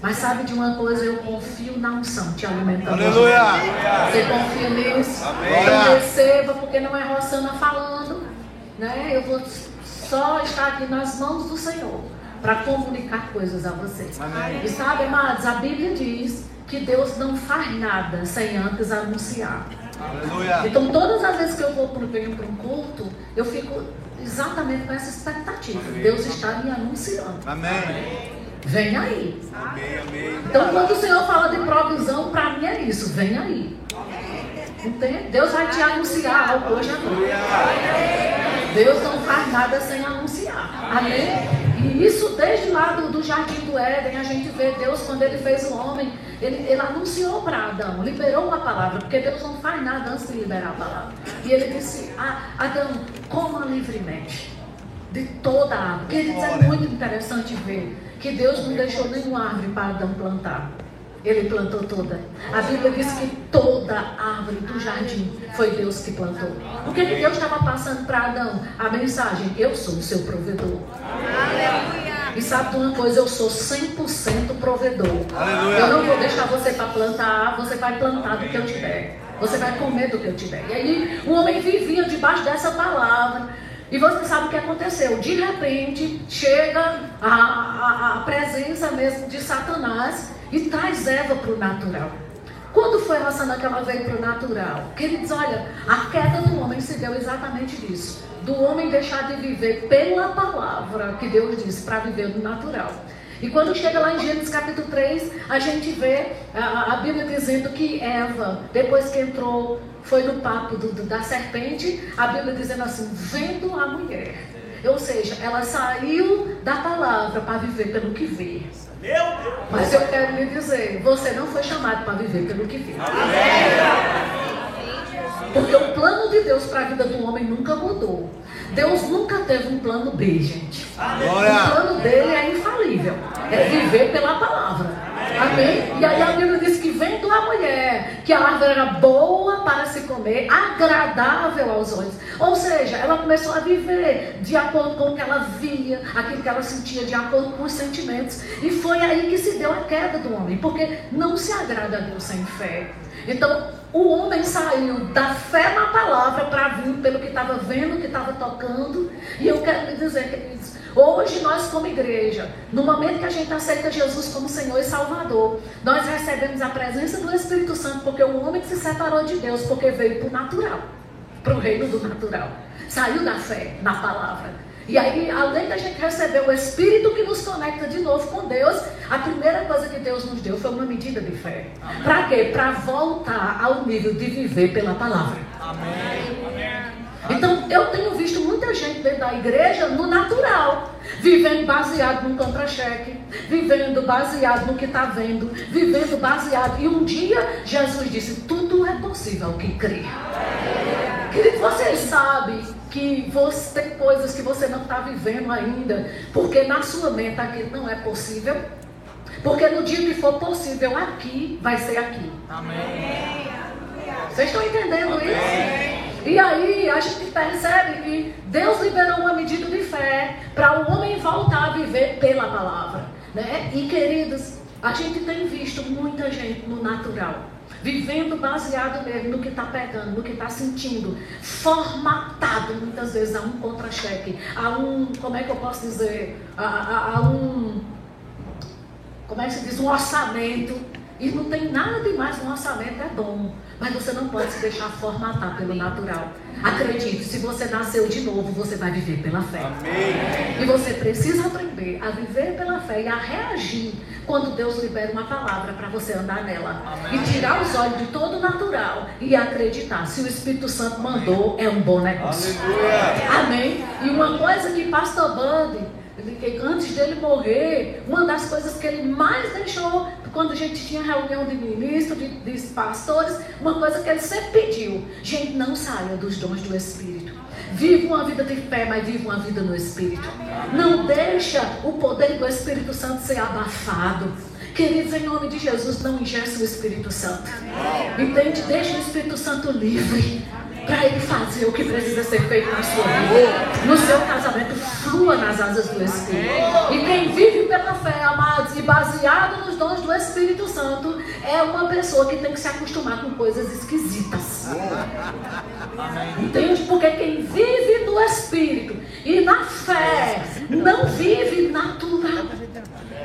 Mas sabe de uma coisa? Eu confio na unção te alimentando. Aleluia. Você confia nisso? Amém. Então receba, porque não é Rossana falando. Né? Eu vou só estar aqui nas mãos do Senhor para comunicar coisas a vocês. Amém. E sabe, amados, a Bíblia diz que Deus não faz nada sem antes anunciar. Aleluia. Então, todas as vezes que eu vou para um culto, eu fico exatamente com essa expectativa. Deus está me anunciando. Amém. Vem aí. Amém, amém. Então, quando o Senhor fala de provisão, para mim é isso. Vem aí. Entende? Deus vai te anunciar algo hoje à noite. Deus não faz nada sem anunciar. Amém? E isso desde lá do, do jardim do Éden, a gente vê Deus, quando ele fez o homem, ele, ele anunciou para Adão, liberou uma palavra, porque Deus não faz nada antes de liberar a palavra. E ele disse: ah, Adão, coma livremente de toda a árvore. Queridos, é muito interessante ver que Deus não deixou nenhuma árvore para Adão plantar. Ele plantou toda. A Bíblia diz que toda árvore do jardim foi Deus que plantou. O que, que Deus estava passando para Adão? A mensagem: Eu sou o seu provedor. E sabe de uma coisa? Eu sou 100% provedor. Aleluia. Eu não vou deixar você para plantar, você vai plantar do que eu te der. Você vai comer do que eu te der. E aí o homem vivia debaixo dessa palavra. E você sabe o que aconteceu? De repente chega a, a, a presença mesmo de Satanás e traz Eva para o natural. Quando foi a que ela veio para o natural? Queridos, olha, a queda do homem se deu exatamente disso. Do homem deixar de viver pela palavra que Deus disse para viver no natural. E quando chega lá em Gênesis capítulo 3, a gente vê a, a Bíblia dizendo que Eva, depois que entrou, foi no papo do, do, da serpente, a Bíblia dizendo assim, vendo a mulher. Ou seja, ela saiu da palavra para viver pelo que vê. Mas eu quero lhe dizer, você não foi chamado para viver pelo que vê. Porque o plano de Deus para a vida do homem nunca mudou. Deus nunca teve um plano B, gente. O plano dele é infalível. É viver pela palavra. Amém? E aí a Bíblia diz mulher, que a árvore era boa para se comer, agradável aos olhos. Ou seja, ela começou a viver de acordo com o que ela via, aquilo que ela sentia, de acordo com os sentimentos. E foi aí que se deu a queda do homem, porque não se agrada a Deus sem fé. Então, o homem saiu da fé na palavra para vir pelo que estava vendo, que estava tocando. E eu quero lhe dizer, queridos, hoje nós como igreja, no momento que a gente aceita Jesus como Senhor e Salvador, nós recebemos a presença do Espírito Santo, porque o homem se separou de Deus, porque veio para o natural, para o reino do natural. Saiu da fé na palavra. E aí, além da gente receber o Espírito que nos conecta de novo com Deus, a primeira coisa que Deus nos deu foi uma medida de fé. Para quê? Para voltar ao nível de viver pela palavra. Amém. Então, eu tenho visto muita gente dentro da igreja no natural, vivendo baseado num contra-cheque, vivendo baseado no que está vendo, vivendo baseado. E um dia Jesus disse: Tudo é possível que crê. Querido, sabem que você tem coisas que você não está vivendo ainda, porque na sua mente aquilo não é possível. Porque no dia que for possível aqui, vai ser aqui. Amém. Vocês estão entendendo Amém. isso? E aí a gente percebe que Deus liberou uma medida de fé para o homem voltar a viver pela palavra. Né? E queridos, a gente tem visto muita gente no natural vivendo baseado mesmo no que está pegando, no que está sentindo, formatado muitas vezes a um contra-cheque, a um, como é que eu posso dizer, a, a, a um, como é que se diz, um orçamento, e não tem nada de mais, um orçamento é bom, mas você não pode se deixar formatar pelo natural. Acredite, se você nasceu de novo, você vai viver pela fé. Amém. E você precisa aprender a viver pela fé e a reagir quando Deus libera uma palavra para você andar nela. Amém. E tirar os olhos de todo natural e acreditar. Se o Espírito Santo mandou, é um bom negócio. Aleluia. Amém? E uma coisa que Pastor ele- antes dele morrer, uma das coisas que ele mais deixou, quando a gente tinha reunião de ministros, de, de pastores, uma coisa que ele sempre pediu: gente, não saia dos dons do Espírito. Viva uma vida de fé, mas viva uma vida no Espírito. Não deixa o poder do Espírito Santo ser abafado. Queridos, em nome de Jesus, não ingesse o Espírito Santo. Entende? Deixa o Espírito Santo livre. Para ele fazer o que precisa ser feito na sua vida. No seu casamento, flua nas asas do Espírito. E quem vive pela fé, amados, e baseado nos dons do Espírito Santo, é uma pessoa que tem que se acostumar com coisas esquisitas. Entende? Porque quem vive do Espírito e na fé não vive natural.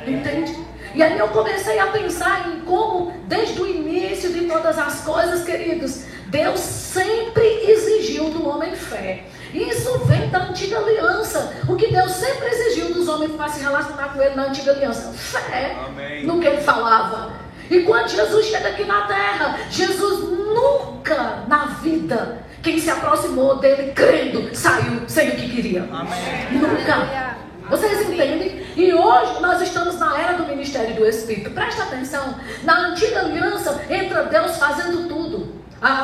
Entende? E aí eu comecei a pensar em como, desde o início de todas as coisas, queridos, Deus sempre exigiu do homem fé. Isso vem da antiga aliança. O que Deus sempre exigiu dos homens para se relacionar com Ele na antiga aliança? Fé Amém. no que Ele falava. E quando Jesus chega aqui na terra, Jesus nunca na vida, quem se aproximou dele crendo, saiu sem o que queria. Amém. Nunca. Vocês entendem? E hoje nós estamos na era do ministério do Espírito. Presta atenção. Na antiga aliança entra Deus fazendo tudo,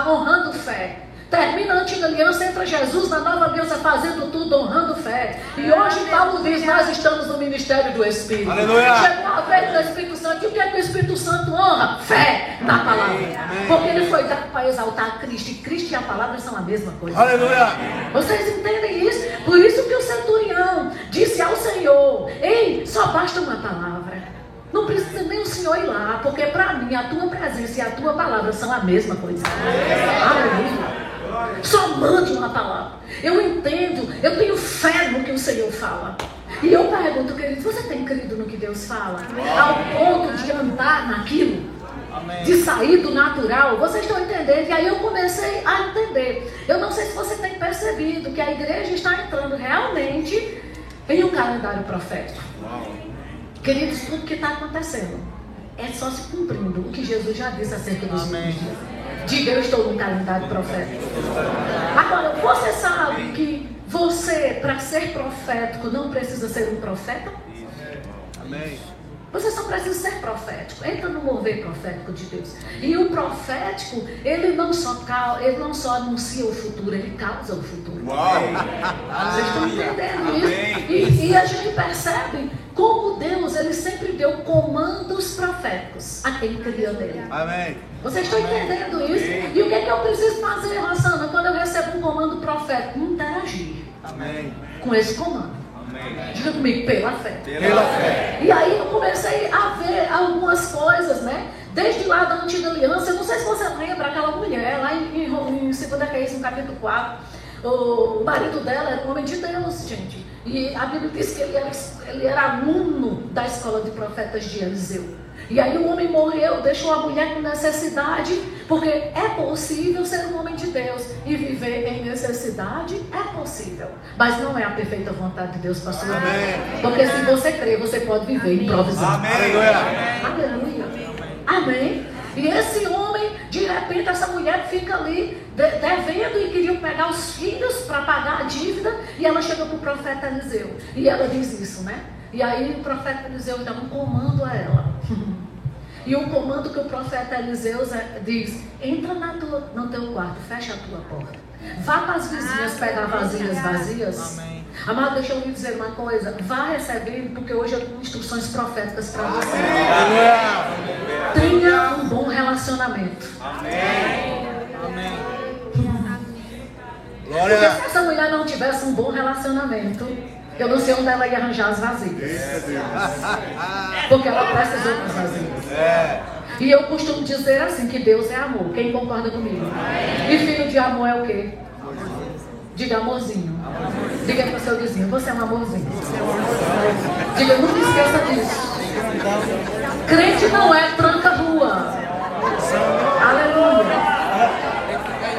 honrando fé. Termina a antiga aliança, entra Jesus na nova aliança fazendo tudo, honrando fé. E hoje Paulo diz: Nós estamos no ministério do Espírito. Aleluia. Chegou a vez do Espírito Santo. E o que é que o Espírito Santo honra? Fé na palavra. Porque ele foi dado para exaltar Cristo. E Cristo e a palavra são a mesma coisa. Aleluia. Vocês entendem isso? Por isso que o centurião disse ao Senhor: Ei, só basta uma palavra. Não precisa nem o Senhor ir lá, porque para mim a tua presença e a tua palavra são a mesma coisa. Aleluia. Só mande uma palavra. Eu entendo, eu tenho fé no que o Senhor fala. E eu pergunto, querido, você tem crido no que Deus fala? Ao ponto de andar naquilo? de sair do natural, vocês estão entendendo? E aí eu comecei a entender. Eu não sei se você tem percebido que a igreja está entrando realmente em um calendário profético. Queridos, tudo que está acontecendo é só se cumprindo o que Jesus já disse acerca dos Amém. Diga, eu estou no calendário profético. Agora, você sabe que você, para ser profético, não precisa ser um profeta? Amém. Você só precisa ser profético. Entra no mover profético de Deus. E o profético, ele não só, ele não só anuncia o futuro, ele causa o futuro. Uau. Vocês estão entendendo Amém. isso? E, e a gente percebe como Deus, ele sempre deu comandos proféticos a quem cria nele. Amém. Vocês estão entendendo isso? E o que é que eu preciso fazer, Rosana, quando eu recebo um comando profético? Interagir Amém. com esse comando. Amém. Diga comigo, pela fé. Pela fé. E aí eu comecei a ver algumas coisas, né? Desde lá da antiga aliança, eu não sei se você lembra aquela mulher, lá em, em, em 2 Reis, no capítulo 4, o marido dela era um homem de Deus, gente. E a Bíblia diz que ele era, ele era aluno da escola de profetas de Eliseu. E aí o homem morreu, deixou a mulher com necessidade, porque é possível ser um homem de Deus e viver em necessidade, é possível. Mas não é a perfeita vontade de Deus para a sua vida. Porque se você crê, você pode viver improvisando. Amém. Aleluia. Aleluia. Amém. E esse homem, de repente, essa mulher fica ali de- devendo e queriam pegar os filhos para pagar a dívida. E ela chega para o profeta Eliseu. E ela diz isso, né? E aí o profeta Eliseu dá um comando a ela. E o comando que o profeta Eliseu é- diz: entra na tua, no teu quarto, fecha a tua porta. Vá para as vizinhas pegar vasilhas vazias. Amém. Amado, deixa eu lhe dizer uma coisa. Vá recebendo, porque hoje eu tenho instruções proféticas para você. Aleluia. Tenha um bom relacionamento. Amém. Amém. Porque Glória. se essa mulher não tivesse um bom relacionamento, eu não sei onde ela ia arranjar as vasilhas. Porque ela precisou das vasilhas. É. E eu costumo dizer assim, que Deus é amor. Quem concorda comigo? E filho de amor é o quê? Diga amorzinho. Diga para o seu vizinho, você é um amorzinho. Diga, nunca esqueça disso. Crente não é tranca-rua. Aleluia.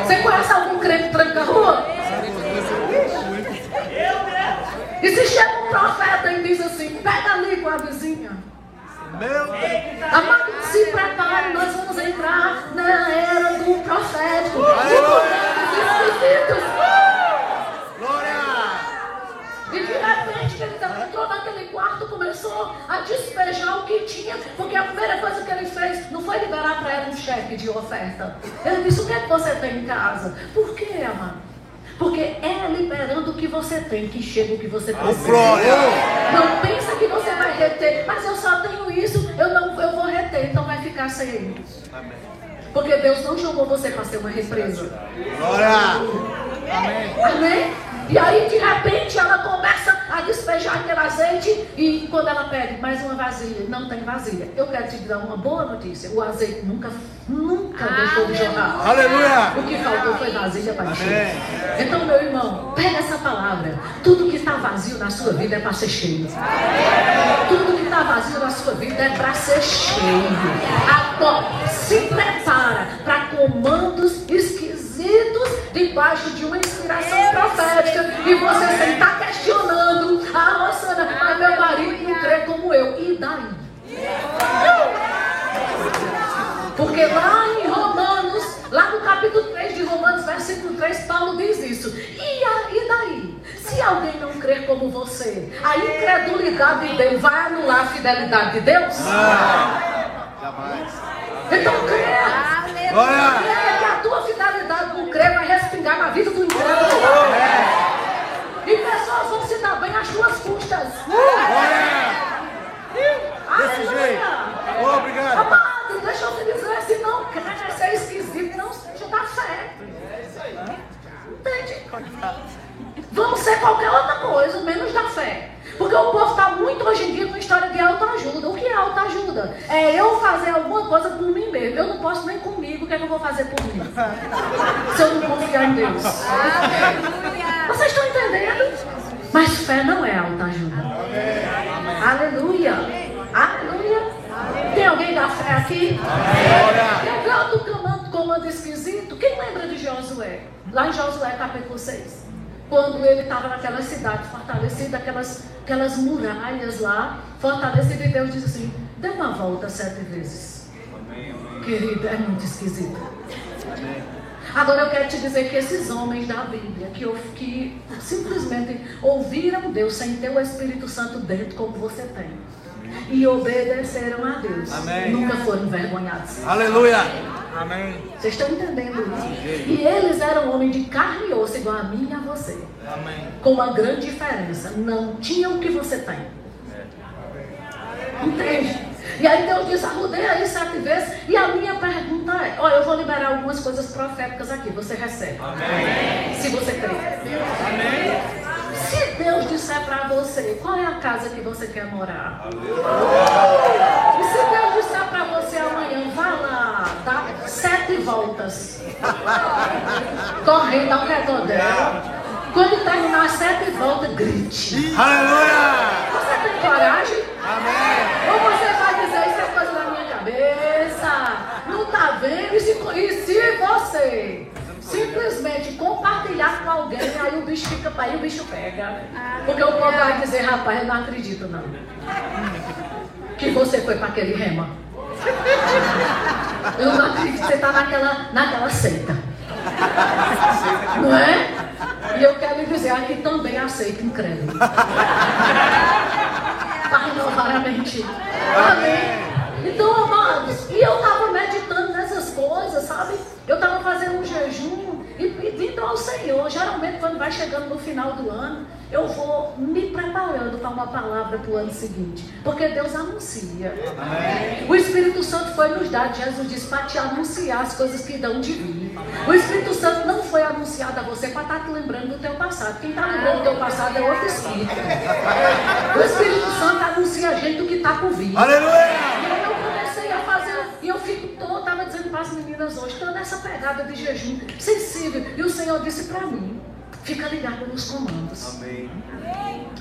Você conhece algum crente tranca-rua? E se chega um profeta e diz assim, pega ali com a vizinha. Amado, se prepare, nós vamos entrar na era do profético. Glória. E de repente ele entrou naquele quarto, começou a despejar o que tinha, porque a primeira coisa que ele fez não foi liberar para ela um cheque de oferta. Ele disse: O que é que você tem em casa? Por quê, amado? Porque é liberando o que você tem que chega o que você precisa. glória. Não pensa que você vai reter, mas eu só tenho isso, eu não eu vou reter, então vai ficar sem isso. Amém. Porque Deus não chamou você para ser uma represa. Glória. Amém. Amém? E aí, de repente, ela começa a despejar aquele azeite e quando ela pede mais uma vasilha, não tem vasilha. Eu quero te dar uma boa notícia. O azeite nunca, nunca deixou de jorrar. Aleluia. O que faltou foi vasilha para encher. Então, meu irmão, pega essa palavra. Tudo que está vazio na sua vida é para ser cheio. Tudo que está vazio na sua vida é para ser cheio. Agora, se prepara para comandos esquisitos debaixo de uma inspiração profética e você estar questionando. Ah, Rosana, mas meu marido não crê como eu. E daí? Porque lá em Romanos, lá no capítulo 3 de Romanos, versículo 3, Paulo diz isso. E, a, e daí? Se alguém não crer como você, a incredulidade dele vai anular a fidelidade de Deus? Jamais. Então creia. Creia que a tua finalidade no crer vai respingar na vida do incrédulo. E pessoas vão se dar bem às tuas custas. Desse jeito. Obrigado. Amado, deixa eu te dizer, se não quer ser esquisito, não seja da fé. Entende? Vamos ser qualquer outra coisa, menos da fé. Porque o povo está muito hoje em dia com história de autoajuda. O que é autoajuda? É eu fazer alguma coisa por mim mesmo. Eu não posso nem o que é que eu vou fazer por mim? Se eu não confiar em Deus. Aleluia. Vocês estão entendendo? Mas fé não é autoajuda. Aleluia. Aleluia. Tem alguém da fé aqui? Eu canto comando, comando esquisito. Quem lembra de Josué? Lá em Josué, capítulo 6. Quando ele estava naquela cidade fortalecida, aquelas, aquelas muralhas lá, fortalecida, e Deus diz assim: dê uma volta sete vezes. Querido, é muito esquisito. Agora eu quero te dizer que esses homens da Bíblia, que, que simplesmente ouviram Deus sem ter o Espírito Santo dentro, como você tem, e obedeceram a Deus, Amém. nunca foram envergonhados. Aleluia. Amém. Vocês estão entendendo isso? E eles eram homens de carne e osso, igual a mim e a você. Amém. Com uma grande diferença. Não tinham o que você tem. Entende? E aí Deus diz, arrudei aí sete vezes. E a minha pergunta é, olha, eu vou liberar algumas coisas proféticas aqui. Você recebe. Se você crer. Se Deus disser para você, qual é a casa que você quer morar? E se Deus disser para você amanhã, vá lá, dá sete voltas. Correndo ao redor dela. Quando terminar as sete voltas, grite. Aleluia. Você tem coragem? Amém. Ou você vai dizer isso é coisa da minha cabeça? Não tá vendo? E se, e se você simplesmente compartilhar com alguém, aí o bicho fica aí o bicho pega. Porque o povo vai dizer, rapaz, eu não acredito não. Que você foi para aquele rema. Eu não acredito que você está naquela, naquela seita. Não é? E eu quero lhe dizer, aqui também aceita incrédulo. Para renovar a mente. Amém. Então, amados, e eu estava meditando nessas coisas, sabe? Eu estava fazendo um jejum e pedindo ao Senhor. Geralmente, quando vai chegando no final do ano, eu vou me preparando para uma palavra para o ano seguinte. Porque Deus anuncia. O Espírito Santo foi nos dado, Jesus disse, para te anunciar as coisas que dão de vir. O Espírito Santo não foi anunciado a você para estar te lembrando do teu passado. Quem está lembrando do teu passado é outro Espírito. O Espírito Santo anuncia a gente do que está por vir. Aleluia. E aí eu comecei a fazer, e eu fico toda, estava dizendo para as meninas hoje, toda essa pegada de jejum sensível. E o Senhor disse para mim, fica ligado nos comandos. Amém.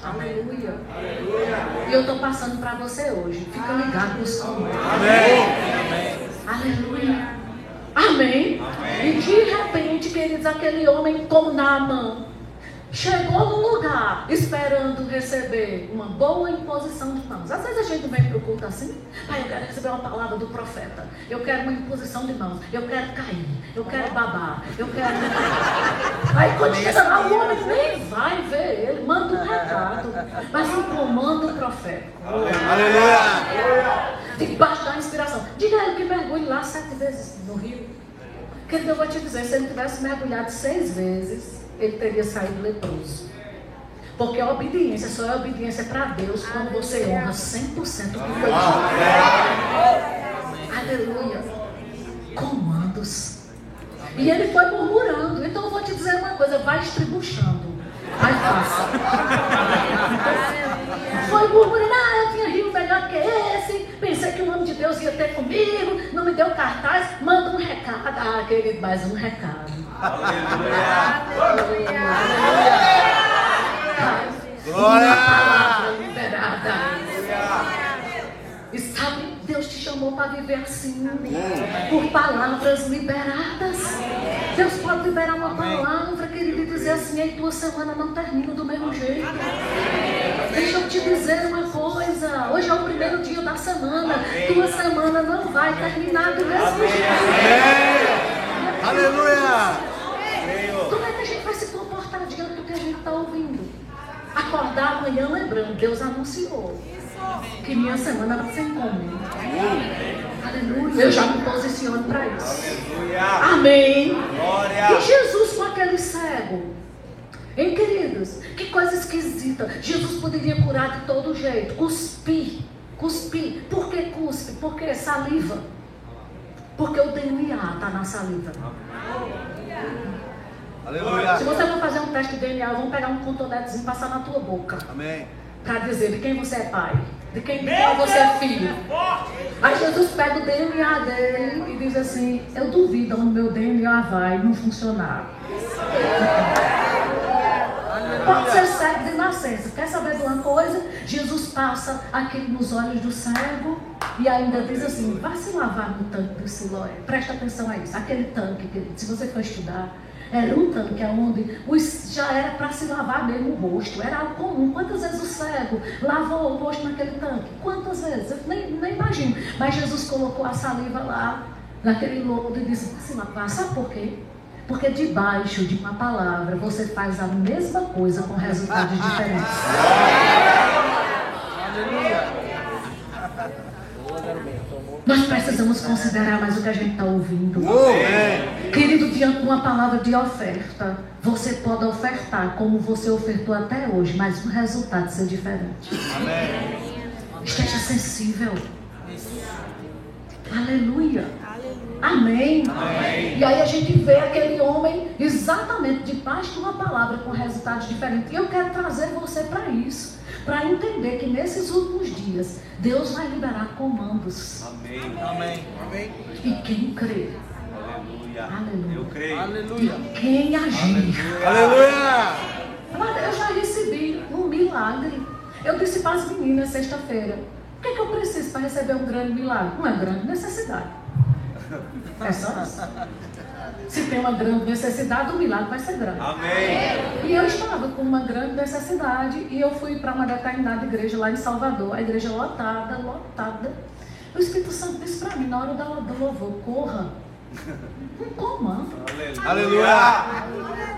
Aleluia. E eu estou passando para você hoje. Fica ligado nos comandos. Amém. Aleluia. Amém. E de repente, queridos, aquele homem como Naaman chegou no lugar esperando receber uma boa imposição de mãos. Às vezes a gente vem para o culto assim, pai, eu quero receber uma palavra do profeta, eu quero uma imposição de mãos, eu quero cair, eu quero babar, eu quero. Aí quando chega lá, o homem nem vai ver ele, manda um recado, mas um comando profético Aleluia. debaixo da inspiração. Diga ele que mergulhe lá sete vezes no rio. Querido, eu vou te dizer, se ele tivesse mergulhado seis vezes, ele teria saído leproso. Porque a obediência só é obediência para Deus quando você honra 100% do que foi dito. Aleluia. Comandos. E ele foi murmurando. Então eu vou te dizer uma coisa, vai estribuchando. Vai fácil. Foi murmurando, ah, eu tinha rio melhor que esse. Pensei que o nome de Deus ia ter comigo. Não me deu cartaz. Manda um recado. Ah, querido, mais um recado. Glória! Uma palavra liberada. E sabe, Deus te chamou para viver assim, por palavras liberadas. Deus pode liberar uma palavra, querido, e dizer assim: Ei, tua semana não termina do mesmo jeito. Deixa eu te dizer uma coisa: hoje é o primeiro dia da semana, tua semana não vai terminar do mesmo jeito. Aleluia! Como é que a gente vai se comportar diante do que a gente está ouvindo? Acordar amanhã lembrando, Deus anunciou que minha semana vai ser comum. Aleluia. Eu já me posiciono para isso. Amém. Glória! E Jesus com aquele cego? Hein, queridos? Que coisa esquisita. Jesus poderia curar de todo jeito. Cuspir. Cuspir. Por que cuspe? Porque saliva. Porque o DNA está na saliva. Aleluia! Se você for fazer um teste de DNA, vamos pegar um contonetezinho e passar na tua boca. Amém. Para dizer de quem você é pai. De quem, você é filho. Aí Jesus pega o DNA dele e diz assim: Eu duvido onde meu DNA vai não funcionar. Pode ser cego de nascença. Quer saber de uma coisa? Jesus passa aquele nos olhos do cego e ainda diz assim: Vai se lavar no tanque do Siloé. Presta atenção a isso. Aquele tanque, querido, se você for estudar, era um tanque onde os, já era para se lavar mesmo o rosto. Era algo comum. Quantas vezes o cego lavou o rosto naquele tanque? Quantas vezes? Eu nem, nem imagino. Mas Jesus colocou a saliva lá, naquele lodo, e disse: se lavar. Sabe por quê? Porque debaixo de uma palavra você faz a mesma coisa com resultados diferentes. Nós precisamos considerar mais o que a gente está ouvindo. Amém. Querido, diante de uma palavra de oferta, você pode ofertar como você ofertou até hoje, mas o resultado ser diferente. Amém. Esteja sensível. Aleluia. Amém. E aí a gente vê aquele homem exatamente debaixo de uma palavra com resultados diferentes. E eu quero trazer você para isso, para entender que nesses últimos dias Deus vai liberar comandos. Amém. Amém. Amém. E quem crê, Aleluia. Eu creio. Aleluia. quem agir. Aleluia. Eu já recebi um milagre. Eu disse para as meninas sexta-feira: o que, é que eu preciso para receber um grande milagre? Uma grande necessidade. É só isso. Se tem uma grande necessidade, o milagre vai ser grande. Amém. E eu estava com uma grande necessidade e eu fui para uma determinada igreja lá em Salvador, a igreja lotada, lotada. O Espírito Santo disse para mim na hora do do louvor: corra. Comando. Aleluia.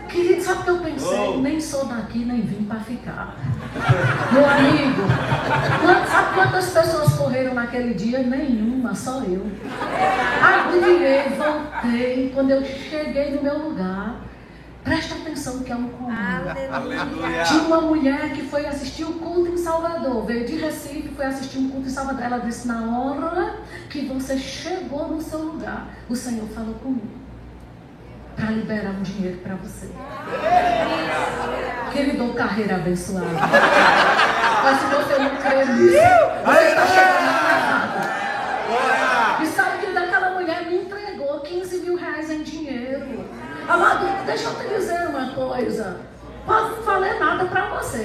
Querido, sabe o que eu pensei? Oh. Nem sou daqui, nem vim para ficar. Meu amigo, sabe quantas pessoas correram naquele dia? Nenhuma, só eu. Aí virei, voltei. Quando eu cheguei no meu lugar, presta atenção que é um comando. Aleluia. Tinha uma mulher que foi assistir o culto em Salvador, veio de Recife, foi assistir um culto em Salvador. Ela disse: Na hora que você chegou no seu lugar, o Senhor falou comigo para liberar um dinheiro para você. Que ele deu carreira abençoada. Mas se você não crê nisso, você está chegando atrasado. E sabe que daquela mulher me entregou 15 mil reais em dinheiro. Amado, deixa eu te dizer uma coisa. Pode não valer nada para você,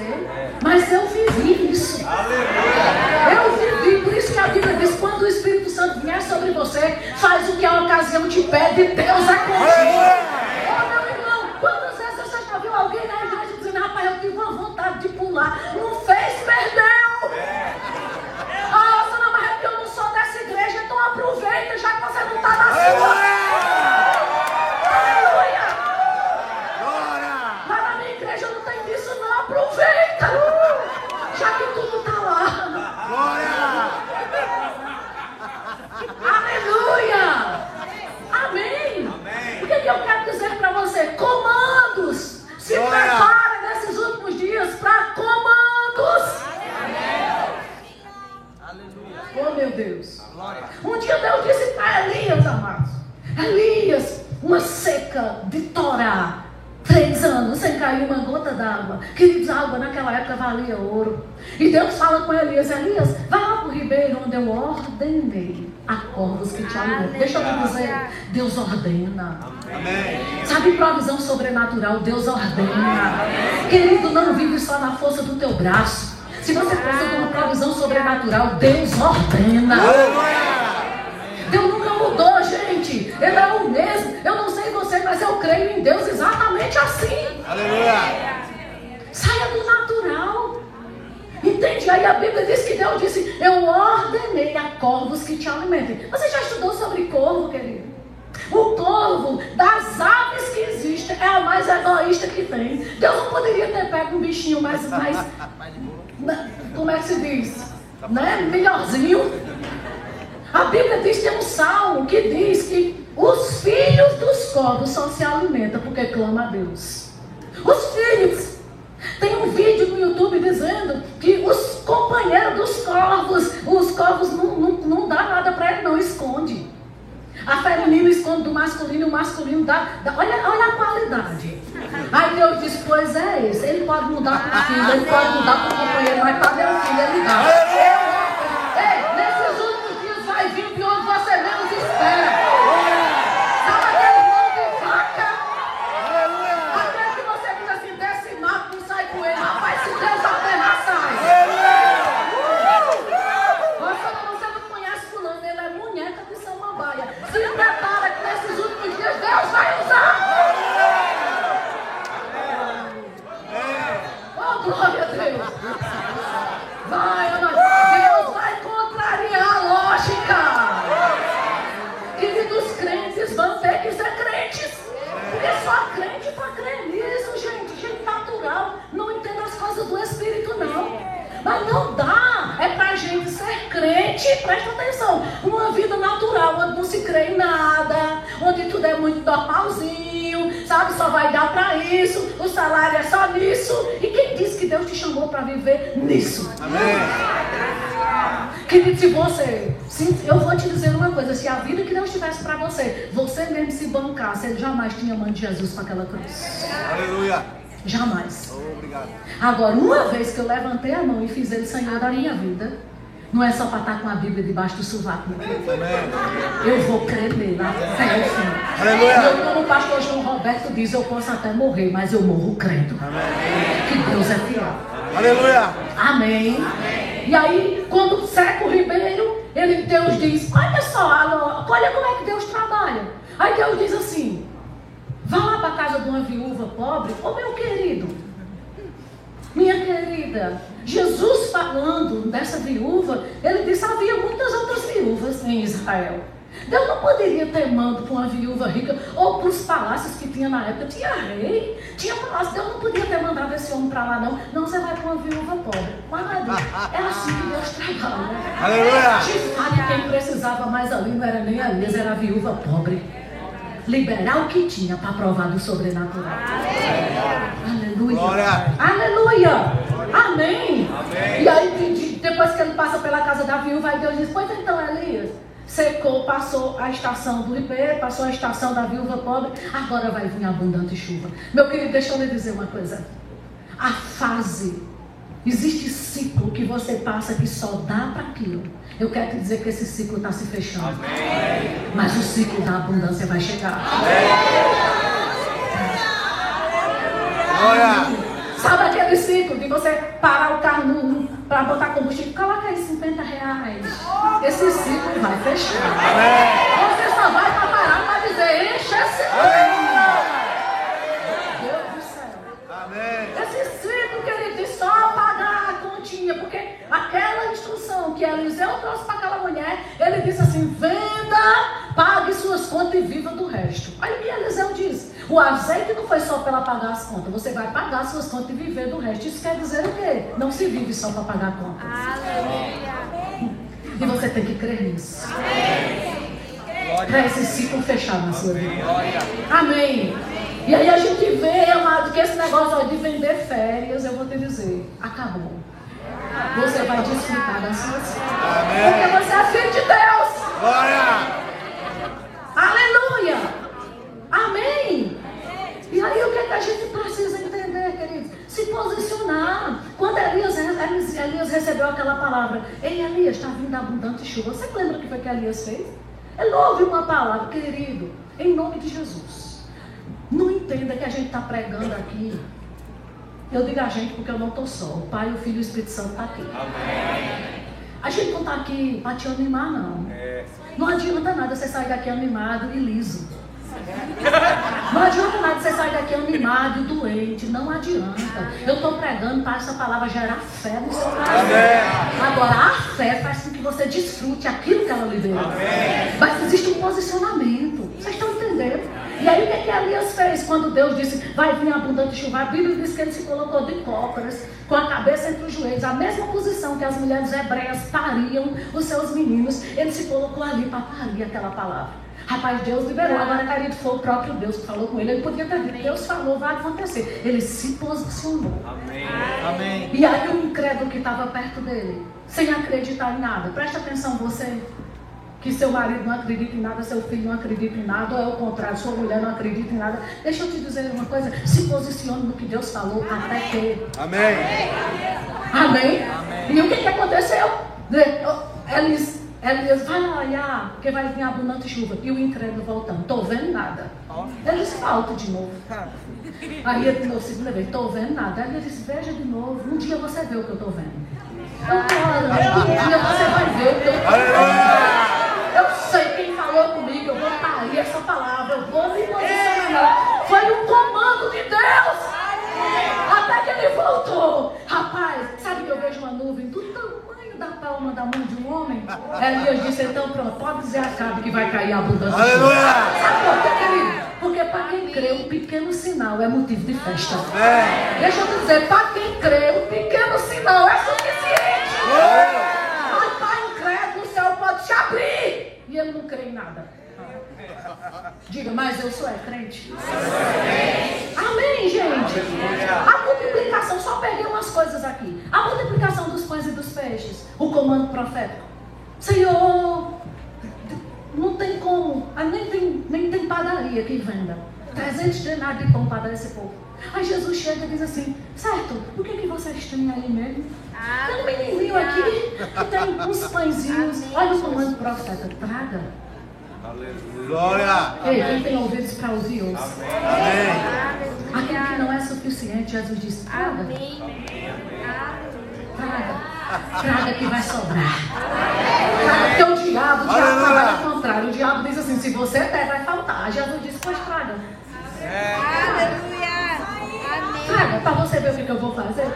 mas eu vivi isso. Eu vivi, por isso que a Bíblia diz: quando o Espírito Santo vier sobre você, faz o que a ocasião te pede, Deus é contigo. Ô meu irmão, quantas vezes você já viu alguém na igreja dizendo: rapaz, eu tive uma vontade de pular? Não fez, perdeu. Ah, você não, mas é porque eu não sou dessa igreja, então aproveita, já que você não está na sua. Aleluia! Glória. Lá na minha igreja não tem disso, não. Aproveita! Já que tudo está lá. Glória. Aleluia! Amém! Amém. O que, que eu quero dizer para você? Comandos! Se Glória. prepare nesses últimos dias para comandos! Oh meu Deus! Um dia Deus disse para Elias, amados: Elias, uma seca de Torá Três anos sem cair uma gota d'água. Queridos, a água naquela época valia ouro. E Deus fala com Elias, Elias, vai lá para o ribeiro onde eu ordenei a corvos que te alimentam. Deixa eu te dizer, Deus ordena. Amém. Sabe provisão sobrenatural? Deus ordena. Querido, não vive só na força do teu braço. Se você precisa de uma provisão sobrenatural, Deus ordena. Deus nunca mudou, gente. Ele é o mesmo. Eu não mas eu creio em Deus exatamente assim. Aleluia. Saia do natural. Entende? Aí a Bíblia diz que Deus disse: Eu ordenei a corvos que te alimentem. Você já estudou sobre corvo, querido? O corvo das aves que existem é a mais egoísta que tem. Deus não poderia ter pego um bichinho mais, mais como é que se diz? Né? Melhorzinho. A Bíblia diz, tem um salmo que diz que os filhos dos corvos só se alimentam porque clamam a Deus. Os filhos. Tem um vídeo no YouTube dizendo que os companheiros dos corvos, os corvos não, não, não dá nada para ele, não, esconde. A feminina esconde do masculino o masculino dá, dá. olha, olha a qualidade. Aí Deus diz, pois é esse. Ele pode mudar para o filho, ele pode mudar para o companheiro, mas para meu filho ele dá. Ei, nesses últimos dias vai vir de onde você menos espera. Sabe aquele mão de vaca? Aquele que você diz assim, desce mato, não sai com ele. Rapaz, se Deus ordenar, sai. Você, você não conhece fulano, ele é munheca de samambaia. Se prepara que nesses últimos dias Deus vai usar. Oh, glória a Deus. Vai, Ana. Deus vai contrariar a lógica. Queridos crentes vão ter que ser crentes. Porque só crente para crer nisso, gente. Gente natural. Não entende as coisas do Espírito, não. Mas não dá. É pra gente ser crente, presta atenção. Uma vida natural, onde não se crê em nada, onde tudo é muito normalzinho, sabe? Só vai dar pra isso, o salário é só nisso. E quem disse que Deus te chamou para viver nisso? Amém. Querido, se você. se- eu vou te dizer uma coisa: se a vida que Deus tivesse para você, você mesmo se bancasse, ele jamais tinha mão de Jesus para aquela cruz. Aleluia. Jamais. Obrigado. Agora, uma vez que eu levantei a mão e fiz ele Senhor da minha vida, não é só para estar com a Bíblia debaixo do sovaco. Amém. Eu vou crer nele até o fim. Eu, como o pastor João Roberto diz, eu posso até morrer, mas eu morro crendo. Que Deus é fiel. Aleluia. Amém. E aí, quando seca o ribeiro, ele, Deus diz: Olha só, olha como é que Deus trabalha. Aí Deus diz assim: Vá lá para a casa de uma viúva pobre, ô meu querido, minha querida. Jesus falando dessa viúva, ele disse: havia muitas outras viúvas em Israel. Deus não poderia ter mando para uma viúva rica ou para os palácios que tinha na época. Tinha rei, tinha palácio. Deus não podia ter mandado esse homem para lá, não. Não, você vai para uma viúva pobre. Quando é assim que Deus trabalha. Aleluia. De fato, quem precisava mais ali não era nem a Elias, era a viúva pobre. Liberar o que tinha para provar do sobrenatural. Aleluia. Glória. Aleluia. Amém. E aí, de- de- depois que ele passa pela casa da viúva, aí Deus diz: Pois então, Elias, secou, passou a estação do ribeiro, passou a estação da viúva pobre, agora vai vir abundante chuva. Meu querido, deixa eu lhe dizer uma coisa. A fase, existe ciclo que você passa que só dá para aquilo. Eu quero te dizer que esse ciclo está se fechando. Mas o ciclo da abundância vai chegar. Glória. Sabe aquele ciclo de você parar o carro para botar combustível? Coloca aí 50 reais. Esse ciclo vai fechar. Você só vai para parar para dizer, enche esse Deus do céu. Esse ciclo, querido, de só pagar a continha, porque aquela instrução que Eliseu trouxe para aquela mulher, ele disse assim: venda, pague suas contas e viva do resto. Olha o que Eliseu diz: o azeite foi só para ela pagar as contas, você vai pagar suas contas e viver do resto. Isso quer dizer o quê? Não se vive só para pagar contas. E você tem que crer nisso. Para esse ciclo fechar na sua vida. Amém. E aí a gente vê, amado, que esse negócio ó, de vender férias, eu vou te dizer, acabou. Você vai desfrutar das suas férias. Porque você é filho de Deus. Glória. Elias recebeu aquela palavra. Ei, Elias, está vindo abundante chuva. Você lembra o que foi que Elias fez? Ele ouve uma palavra, querido, em nome de Jesus. Não entenda que a gente está pregando aqui. Eu digo a gente porque eu não estou só. O Pai, o Filho e o Espírito Santo estão tá aqui. Amém. A gente não está aqui para te animar, não. É. Não adianta nada você sair daqui animado e liso. Não adianta nada você sair daqui animado e doente. Não adianta. Eu estou pregando para essa palavra gerar fé no seu coração. Agora, a fé faz com que você desfrute aquilo que ela liberou. Mas existe um posicionamento. Vocês estão entendendo? E aí o que, que Elias fez quando Deus disse, vai vir abundante chuva? A Bíblia diz que ele se colocou de cócoras, com a cabeça entre os joelhos, a mesma posição que as mulheres hebreias pariam os seus meninos. Ele se colocou ali para parir aquela palavra. Rapaz, Deus liberou. Agora, querido, foi o próprio Deus que falou com ele. Ele podia ter dito, Deus falou, vai acontecer. Ele se posicionou. Amém. Amém. E aí o incrédulo que estava perto dele, sem acreditar em nada. Presta atenção, você que seu marido não acredita em nada, seu filho não acredita em nada, ou é o contrário, sua mulher não acredita em nada. Deixa eu te dizer uma coisa, se posicione no que Deus falou até que. Amém. Amém. Amém. E o que, que aconteceu? Eles Elias vai olhar, porque vai vir abundante chuva. E o incrédulo voltando, estou vendo nada. Ele disse, falta de novo. Aí ele falou segunda vez, estou vendo nada. Aí ele disse, veja de novo, um dia você vê o que eu estou vendo. Eu estou um dia você vai ver o que eu estou vendo. Eu sei quem falou comigo, eu vou parir essa palavra, eu vou me posicionar. Foi um comando de Deus. Até que ele voltou. Rapaz, palma da mão de um homem? Elias disse, então pronto, pode dizer a Cabe que vai cair a abundância. Aleluia! Sabe por quê, querido? Porque para quem crê, um pequeno sinal é motivo de festa. É. Deixa eu dizer, para quem crê, um pequeno sinal é suficiente. Mas para incrédulo, o céu pode te abrir. E ele não crê em nada. Diga, mas eu sou é crente. Amém, gente. A multiplicação, só peguei umas coisas aqui. A multiplicação dos pães e dos peixes. O comando profético. Senhor, não tem como, ah, nem tem, nem tem padaria que venda. 300 denários de pão para dar esse povo. Aí Jesus chega e diz assim: Certo, o que, que vocês têm aí mesmo? Tem um menininho aqui que tem uns pãezinhos. Olha o comando profeta: traga. Glória! Ei, quem tem ouvidos para ouvir, ouça. Amém. Aquilo que não é suficiente, Jesus diz: traga. Traga. Traga que vai sobrar. Traga, porque o diabo, o diabo trabalha ao contrário. O diabo diz assim: se você der, vai faltar. Jesus diz: pois traga. Aleluia. Traga, para você ver o que eu vou fazer.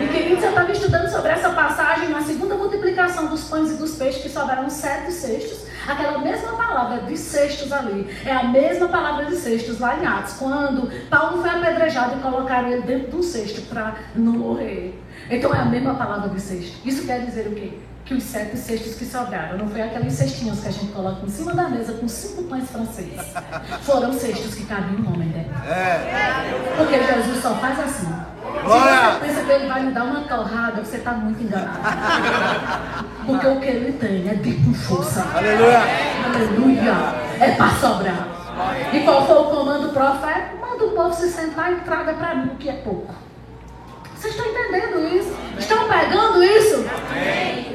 E querido, você estava estudando sobre essa passagem na segunda multiplicação dos pães e dos peixes, que sobraram sete cestos. Aquela mesma palavra de cestos ali, é a mesma palavra de cestos lá em Atos, quando Paulo foi apedrejado e colocaram ele dentro de um cesto para não morrer. Então é a mesma palavra de cesto. Isso quer dizer o quê? Que os sete cestos que sobraram, não foi aqueles cestinhos que a gente coloca em cima da mesa com cinco pães franceses. Foram cestos que cabiam um homem dentro. É. Porque Jesus só faz assim. Se você pensa que ele vai lhe dar uma torrada, você está muito enganado. Porque o que ele tem é de com força. Aleluia. Aleluia. É para sobrar. E qual foi o comando do profeta? Manda o povo se sentar e traga para mim o que é pouco. Vocês estão entendendo isso? Estão pegando isso?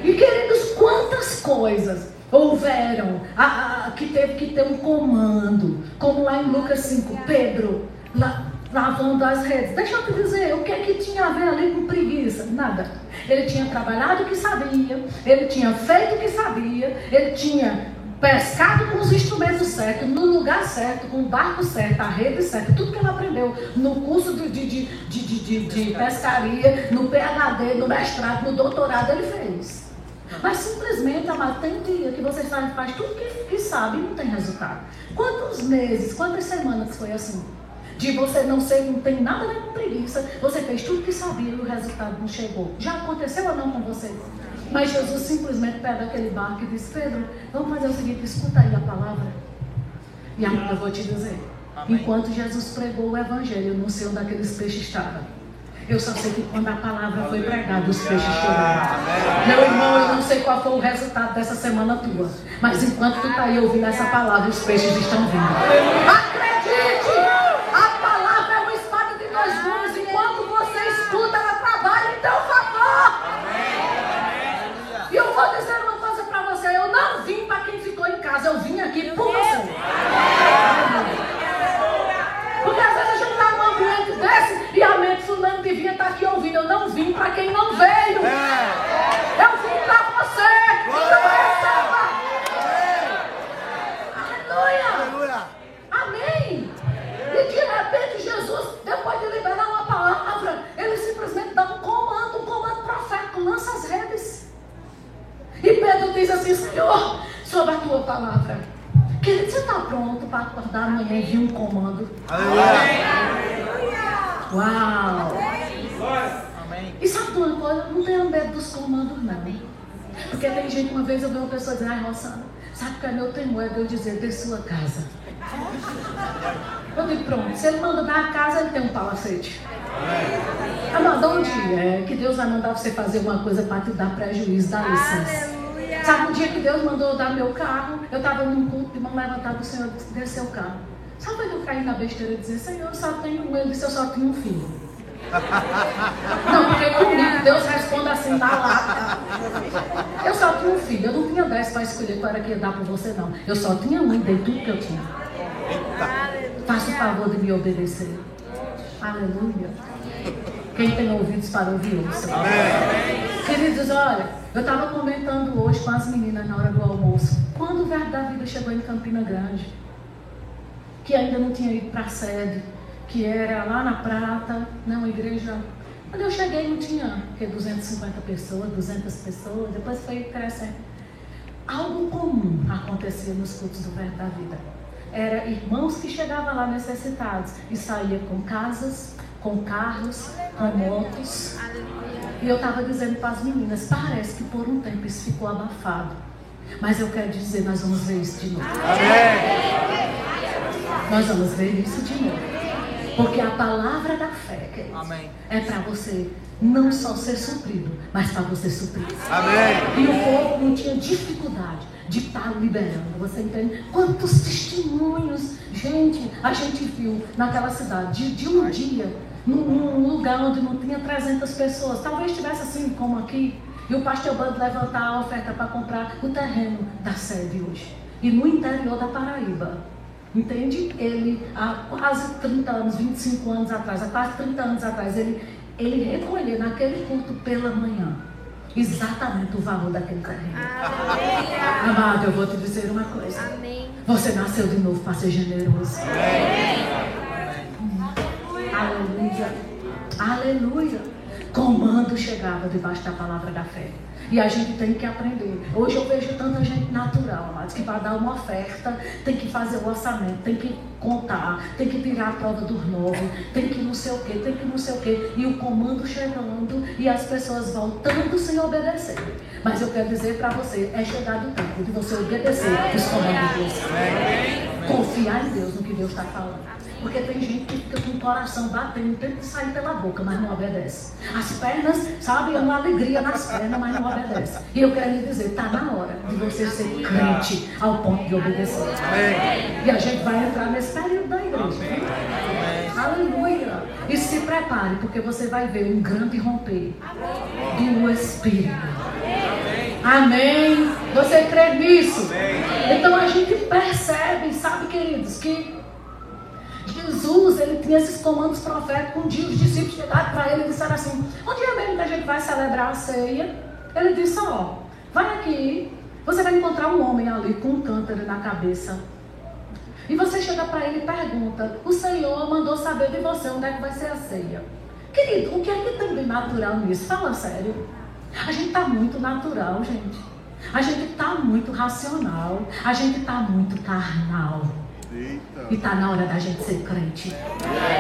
E queridos, quantas coisas houveram a, a, que teve que ter um comando, como lá em Lucas 5, Pedro la, lavando as redes. Deixa eu te dizer, o que é que tinha a ver ali com preguiça? Nada. Ele tinha trabalhado o que sabia, ele tinha feito o que sabia, ele tinha pescado com os instrumentos certos, no lugar certo, com o barco certo, a rede certa, tudo que ele aprendeu no curso de, de, de, de, de, de pescaria, no PhD, no mestrado, no doutorado, ele fez. Mas simplesmente, amado, tem dia que você faz, faz tudo que, que sabe e não tem resultado. Quantos meses, quantas semanas foi assim? De você não ser, não tem nada a ver com preguiça, você fez tudo que sabia e o resultado não chegou. Já aconteceu ou não com você? Mas Jesus simplesmente pega aquele barco e diz: Pedro, vamos fazer o seguinte, escuta aí a palavra. E agora eu vou te dizer: Amém. enquanto Jesus pregou o evangelho, eu não sei onde aqueles peixes estavam. Eu só sei que quando a palavra foi pregada, os peixes choraram. Meu irmão, eu não sei qual foi o resultado dessa semana tua. Mas enquanto tu está aí ouvindo essa palavra, os peixes estão vindo. Acredite! A palavra é uma espada de dois gumes. Enquanto você escuta, ela trabalha em teu favor. E eu vou dizer uma coisa para você. Eu eu vim aqui por você. Porque às vezes a gente está num ambiente desse e a mente fulano devia estar aqui ouvindo. Eu não vim para quem não veio. É. Eu vim para você. Então receba. Aleluia. Aleluia. Amém. E de repente Jesus, depois de liberar uma palavra, ele simplesmente dá um comando, um comando profético, lança as redes. E Pedro diz assim, Senhor, sobre a tua palavra. Querido, você está pronto para acordar amanhã e vir um comando? Aleluia. Uau! E sabe de uma coisa? Não tenha medo dos comandos, não. Porque tem gente, uma vez eu vi uma pessoa dizer, ai, Rosana, sabe que é meu temor é de eu dizer, de sua casa. Eu digo, pronto, se ele manda dar a casa, ele tem um palacete. Ah, manda um dia, é, que Deus vai mandar você fazer uma coisa para te dar prejuízo, dá licença. Aleluia. Sabe, um dia que Deus mandou eu dar meu carro, eu estava num culto de mão levantada, o Senhor disse, desceu o carro. Sabe quando eu caí na besteira e dizer, Senhor, eu só tenho um, ele disse, eu só tenho um filho. Não, porque comigo Deus responde assim na lata. Eu só tinha um filho, eu não tinha dez para escolher qual era que ia dar para você, não. Eu só tinha um e dei tudo que eu tinha. Faça o favor de me obedecer. Aleluia. Quem tem ouvidos para ouvir, ouça. Queridos, olha, eu estava comentando hoje com as meninas na hora do almoço. Quando o Verbo da Vida chegou em Campina Grande, que ainda não tinha ido para a sede, que era lá na Prata, né, uma igreja. Quando eu cheguei não tinha que 250 pessoas, 200 pessoas, depois foi crescendo. Algo comum acontecia nos cultos do Verbo da Vida. Era irmãos que chegavam lá necessitados e saía com casas, com carros, com motos. E eu estava dizendo para as meninas, parece que por um tempo isso ficou abafado. Mas eu quero dizer, nós vamos ver isso de novo. Amém. Nós vamos ver isso de novo. Porque a palavra da fé, queridos, Amém. é para você não só ser suprido, mas para você suprir. Amém. E o povo não tinha dificuldade de estar liberando. Você entende? Quantos testemunhos, gente, a gente viu naquela cidade, de, de um dia, num, num lugar onde não tinha 300 pessoas. Talvez tivesse assim como aqui. E o pastor Bando levantar a oferta para comprar o terreno da sede hoje. E no interior da Paraíba. Entende? Ele, há quase 30 anos, 25 anos atrás, há quase 30 anos atrás, ele, ele recolheu naquele culto pela manhã exatamente o valor daquele terreno. Amado, eu vou te dizer uma coisa. Amém. Você nasceu de novo para ser generoso. Aleluia. Aleluia. Comando chegava debaixo da palavra da fé. E a gente tem que aprender. Hoje eu vejo tanta gente natural, amados, que para dar uma oferta tem que fazer o orçamento, tem que contar, tem que tirar a prova dos nove, tem que não sei o quê, tem que não sei o quê. E o comando chegando e as pessoas voltando sem obedecer. Mas eu quero dizer para você, é chegado o tempo de você obedecer os comandos de Deus. Confiar em Deus no que Deus está falando. Porque tem gente que fica com o coração batendo, que sair pela boca, mas não obedece. As pernas, sabe, é uma alegria nas pernas, mas não obedece. E eu quero lhe dizer, está na hora de você ser crente ao ponto de obedecer. Amém. E a gente vai entrar nesse período da igreja. viu? Aleluia. E se prepare, porque você vai ver um grande romper do Espírito. Amém. Você crê nisso? Então a gente percebe, sabe, queridos, que Jesus, ele tinha esses comandos proféticos. Um dia os discípulos chegaram para ele e disseram assim: Onde é mesmo que a gente vai celebrar a ceia? Ele disse: Ó, vai aqui, você vai encontrar um homem ali com um cântaro na cabeça. E você chega para ele e pergunta: O Senhor mandou saber de você onde é que vai ser a ceia. Querido, o que é que tem de natural nisso? Fala sério. A gente está muito natural, gente. A gente está muito racional. A gente está muito carnal. Eita. E está na hora da gente ser crente.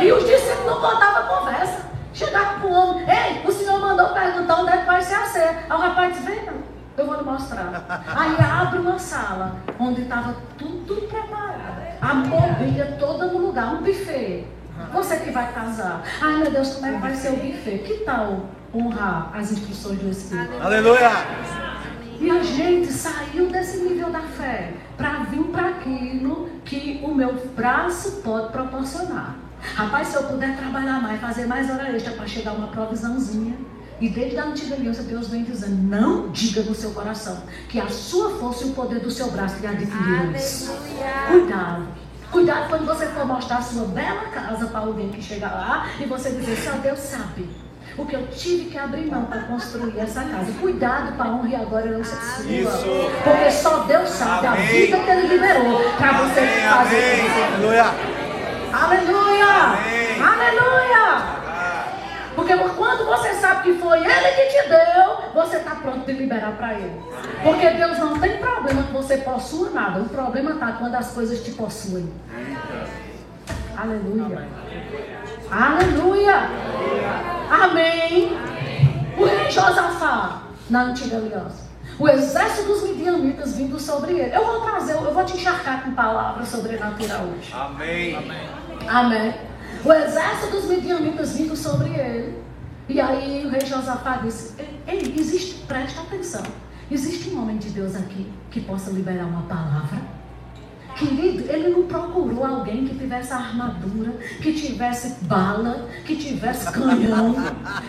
E os discípulos não botavam conversa. Chegavam para o homem, ei, o senhor mandou perguntar onde é que vai ser a ceia. Aí o rapaz disse, vem não, eu vou lhe mostrar. Aí abre uma sala onde estava tudo preparado. A mobília toda no lugar, um buffet. Você que vai casar. Ai meu Deus, como é que vai ser o buffet? Que tal honrar as instruções do Espírito? Aleluia. E a gente saiu desse nível da fé para vir para aquilo que o meu braço pode proporcionar. Rapaz, se eu puder trabalhar mais, fazer mais hora extra para chegar uma provisãozinha, E desde a antiga aliança, Deus vem dizendo: não diga no seu coração que a sua força e o poder do seu braço lhe adquiriram isso. Cuidado. Cuidado quando você for mostrar a sua bela casa para alguém que chega lá e você dizer: só Deus sabe o que eu tive que abrir mão para construir essa casa. Cuidado para a honra e agora não ser sua. Isso. Porque só Deus sabe a Amém. vida que Ele liberou para você fazer Aleluia. Aleluia! Amém. Aleluia! Porque quando você sabe que foi Ele que te deu, você está pronto de liberar para Ele. Porque Deus não tem problema que você possua nada. O problema está quando as coisas te possuem. Aleluia! Aleluia! Amém! O rei Josafá, na antiga aliança. O exército dos midianitas vindo sobre ele. Eu vou trazer, eu vou te encharcar com palavras sobrenatural hoje. Amém. Amém. O exército dos midianitas vindo sobre ele. E aí o rei Josafá disse: Ei, existe, presta atenção. Existe um homem de Deus aqui que possa liberar uma palavra? Querido, ele não procurou alguém que tivesse armadura, que tivesse bala, que tivesse canhão.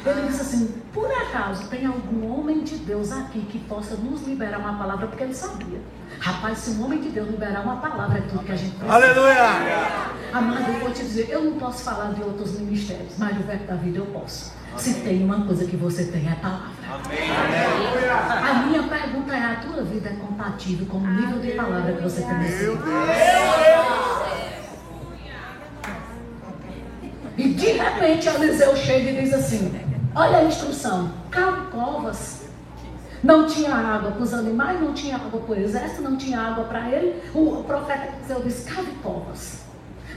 Ele disse assim: por acaso tem algum homem de Deus aqui que possa nos liberar uma palavra? Porque ele sabia. Rapaz, se um homem de Deus liberar uma palavra, é tudo que a gente precisa. Aleluia. Amado, eu vou te dizer, eu não posso falar de outros ministérios, mas do verbo da vida eu posso. Se tem uma coisa que você tem, é a palavra. A minha pergunta é, a tua vida é compatível com o nível de palavra que você tem nesse? E de repente Eliseu chega e diz assim, olha a instrução, cave covas. Não tinha água para os animais, não tinha água para o exército, não tinha água para ele. O profeta Eliseu disse, cave covas.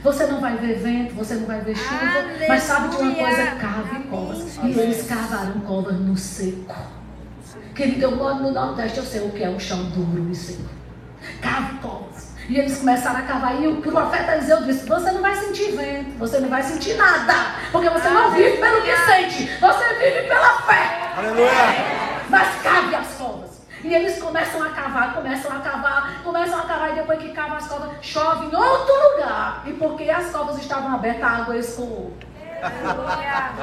Você não vai ver vento, você não vai ver chuva, mas sabe de uma coisa? Cave covas. E eles cavaram covas no seco. Querido, eu moro no Nordeste, eu sei o que é o chão duro e seco. Cave covas. E eles começaram a cavar. E o profeta Eliseu disse: Você não vai sentir vento, você não vai sentir nada. Porque você não vive pelo que sente, você vive pela fé. Aleluia. Mas cave as covas. E eles começam a cavar, começam a cavar, começam a cavar, e depois que cavam as covas, chove em outro lugar. E porque as covas estavam abertas, a água escoou.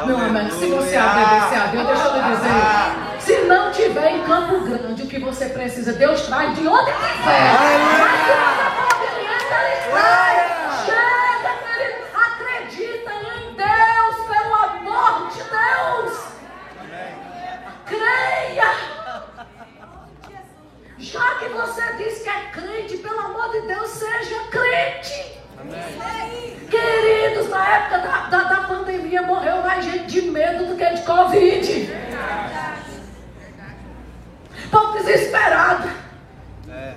Meu amigo, se você obedecer a Deus, deixa eu lhe dizer. Se não tiver em Campo Grande o que você precisa, Deus traz de onde tiver. Mas Deus, seja crente. Queridos, na época da, da, da pandemia morreu mais gente de medo do que de Covid. Povo desesperado. É.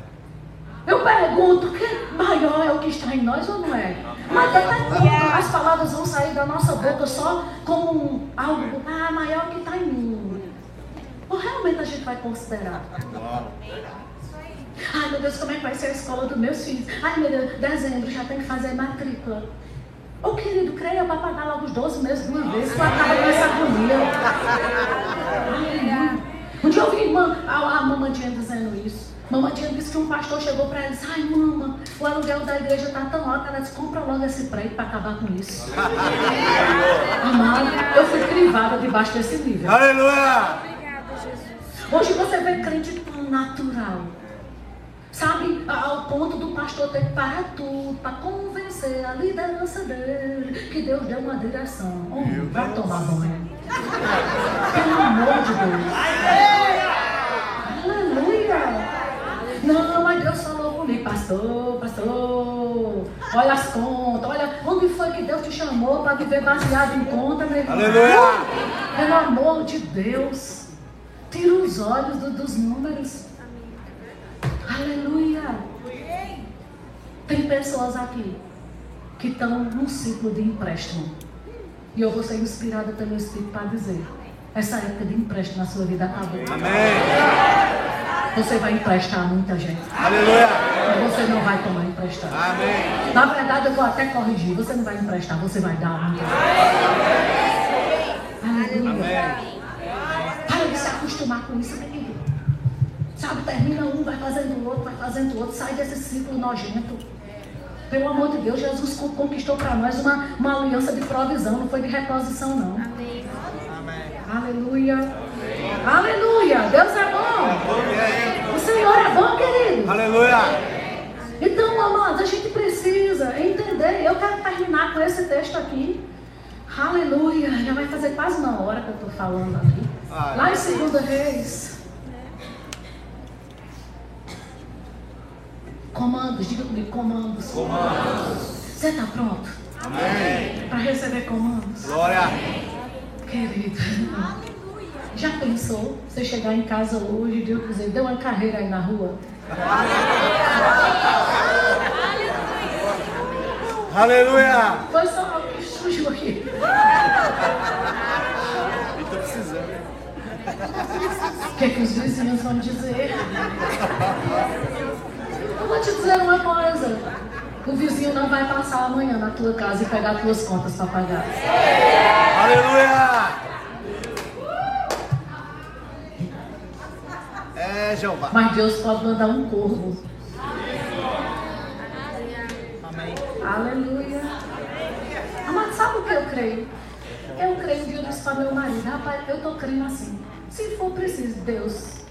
Eu pergunto, que maior é o que está em nós ou não é? Mas até quando as palavras vão sair da nossa boca só como algo, ah, maior o que está em mim. Ou realmente a gente vai considerar? Ai meu Deus, como é que vai ser a escola dos meus filhos? Ai meu Deus, dezembro já tem que fazer matrícula. Ô querido, creia para pagar logo os 12 meses de uma vez, tu acaba com essa agonia. Um dia eu vi irmã, a, a mamadinha dizendo isso. Mamadinha disse que um pastor chegou para ela e disse, ai mama, o aluguel da igreja está tão alto, ela disse, compra logo esse prédio para acabar com isso. Amado, eu fui crivada debaixo desse nível. Aleluia. Hoje você vê crente tão natural. Sabe, ao ponto do pastor ter que parar tudo para convencer a liderança dele que Deus deu uma direção. Homem, vai tomar banho. Pelo amor de Deus. Aleluia. Não, mas Deus falou comigo, pastor, pastor. Olha as contas, olha onde foi que Deus te chamou para viver baseado em conta, meu irmão. Aleluia. Pelo amor de Deus. Tira os olhos do- dos números. Aleluia. Tem pessoas aqui que estão num ciclo de empréstimo. E eu vou ser inspirada pelo Espírito para dizer: essa época de empréstimo na sua vida acabou. Amém. Você vai emprestar a muita gente. Aleluia. Mas você não vai tomar emprestado. Amém. Na verdade, eu vou até corrigir. Você não vai emprestar, você vai dar a muita gente. Aleluia. Amém. Para de se acostumar com isso. Sabe, termina um, vai fazendo o outro, vai fazendo o outro, sai desse ciclo nojento. Pelo amor de Deus, Jesus con- conquistou para nós uma, uma aliança de provisão, não foi de reposição, não. Amém. Aleluia. Aleluia. Deus é bom. O Senhor é bom, querido. Aleluia. Então, amados, a gente precisa entender. Eu quero terminar com esse texto aqui. Aleluia. Já vai fazer quase uma hora que eu estou falando aqui. Lá em Segunda Reis. Comandos, diga comigo, comandos. Comandos. Você está pronto? Amém. Para receber comandos? Glória. Querido. Já pensou você chegar em casa hoje e Deus dizer, deu uma carreira aí na rua? Aleluia. Foi só algo que surgiu aqui. Eu tô precisando. O que, é que os vizinhos vão dizer? Eu vou te dizer uma coisa. O vizinho não vai passar amanhã na tua casa e pegar tuas contas para pagar. Aleluia. É, Jeová. Mas Deus pode mandar um corvo. Amém. Aleluia. Mas sabe o que eu creio? Eu creio que eu disse para meu marido, rapaz, eu estou crendo assim. Se for preciso, Deus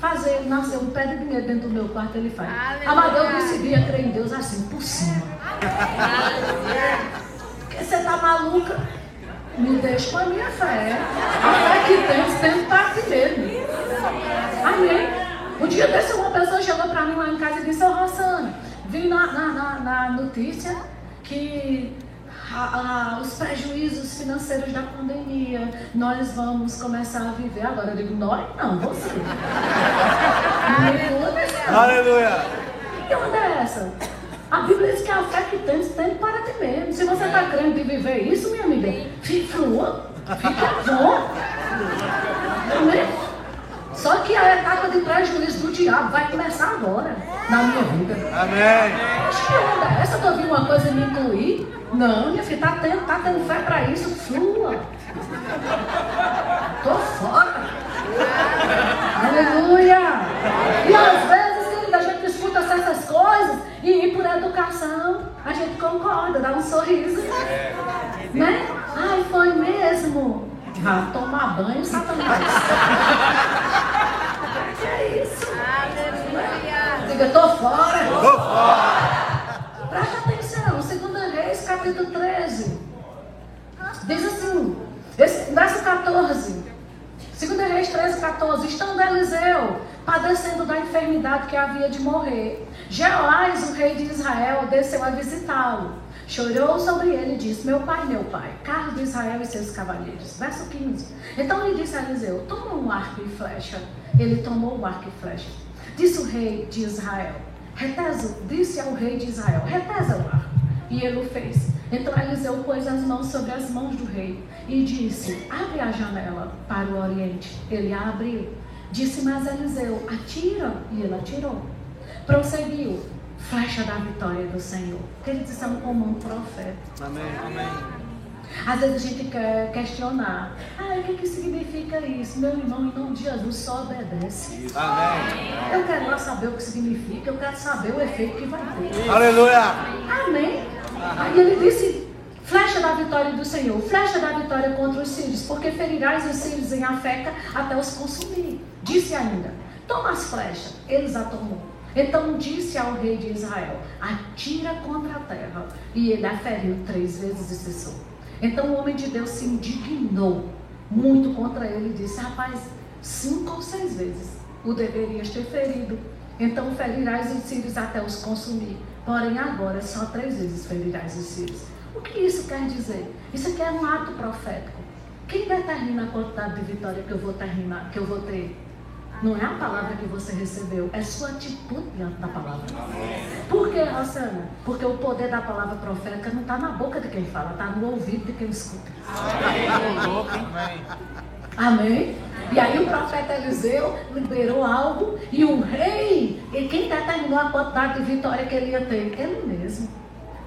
fazer nascer um pé de dinheiro dentro do meu quarto, ele faz. Aleluia. Amado, eu decidi a crer em Deus assim, por cima. Porque você está maluca? Me deixa com a minha fé. A fé que temos, temos parte dele. Amém. Um dia desse, uma pessoa chegou para mim lá em casa e disse: Ô Rossana, vi na, na, na, na notícia que a- a- os prejuízos financeiros da pandemia nós vamos começar a viver agora. Eu digo: Nós não, você. Aleluia. Que onda é essa? A Bíblia diz que a fé que tens, tem para ti mesmo. Se você está crendo de viver isso, minha amiga, flua, fique bom. Amém? Só que a etapa de prejuízo do diabo vai começar agora, na minha vida. Amém. Acho que onda é essa? Tu ouviu uma coisa e me incluir? Não, minha filha, tá tendo, tá tendo fé para isso, flua. Tô fora. Aleluia! E às vezes, querida, a gente escuta essas coisas e por educação a gente concorda, dá um sorriso. Né? Ai, foi mesmo. Ah, tomar banho, satanás. que é isso? Aleluia. Diga, tô fora. Tô fora. Presta atenção, 2 Reis, capítulo 13. Diz assim, esse, verso 14. 2 Reis 13, 14. Estando Eliseu padecendo da enfermidade que havia de morrer, Jeoás, o rei de Israel, desceu a visitá-lo. Chorou sobre ele e disse: Meu pai, meu pai, carro de Israel e seus cavaleiros. Verso 15. Então lhe disse a Eliseu: Toma um arco e flecha. Ele tomou o arco e flecha. Disse o rei de Israel: Reteza, disse ao rei de Israel: Reteza o arco. E ele o fez. Então Eliseu pôs as mãos sobre as mãos do rei e disse: Abre a janela para o oriente. Ele a abriu. Disse mais Eliseu: Atira. E ele atirou. Prosseguiu: Flecha da vitória do Senhor. Queridos, isso é um comando profético. Amém. Amém. Às vezes a gente quer questionar. Ah, o que, que significa isso? Meu irmão, em nome de Jesus, só obedece. Amém. Eu quero lá saber o que significa, eu quero saber o efeito que vai ter. Aleluia. Amém? Aí ele disse: Flecha da vitória do Senhor, flecha da vitória contra os sírios, porque ferirás os sírios em Afeca até os consumir. Disse ainda: Toma as flechas. Eles a tomou. Então disse ao rei de Israel: Atira contra a terra. E ele a feriu três vezes e cessou. Então o homem de Deus se indignou muito contra ele e disse: Rapaz, cinco ou seis vezes o deverias ter ferido. Então ferirás os sírios até os consumir. Porém, agora só três vezes ferirás os sírios. O que isso quer dizer? Isso aqui é um ato profético. Quem determina a quantidade de vitória que eu vou terminar, que eu vou ter? Não é a palavra que você recebeu, é sua atitude diante da palavra. Por que, Rosana? Porque o poder da palavra profética não está na boca de quem fala, está no ouvido de quem escuta. Amém. Amém? E aí o profeta Eliseu liberou algo e o rei, e quem determinou a quantidade de vitória que ele ia ter? Ele mesmo.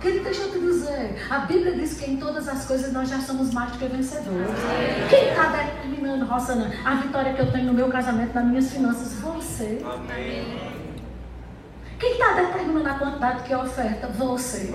Querido, deixa eu te dizer, a Bíblia diz que em todas as coisas nós já somos mais do que vencedores. Quem está determinando, Rosana, a vitória que eu tenho no meu casamento, nas minhas finanças? Você. Quem está determinando a quantidade que é oferta? Você.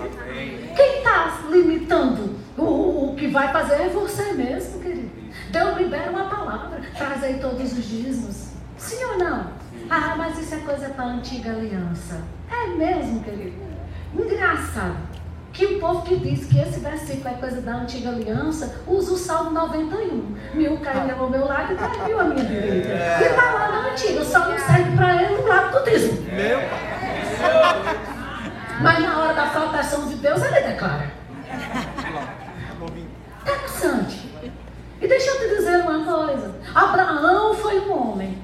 Quem está limitando o, o- o que vai fazer é você mesmo, querido. Deus libera uma palavra, trazei todos os dízimos. Sim ou não? Ah, mas isso é coisa para a antiga aliança. É mesmo, querido. Engraçado que o povo que diz que esse versículo é coisa da antiga aliança, usa o Salmo 91. Mil caíram ao meu lado e dez mil à minha direita. E está lá na antiga, o Salmo serve para ele no lado do dízimo. Meu Mas na hora da proteção de Deus, ele declara. Interessante. E deixa eu te dizer uma coisa. Abraão foi um homem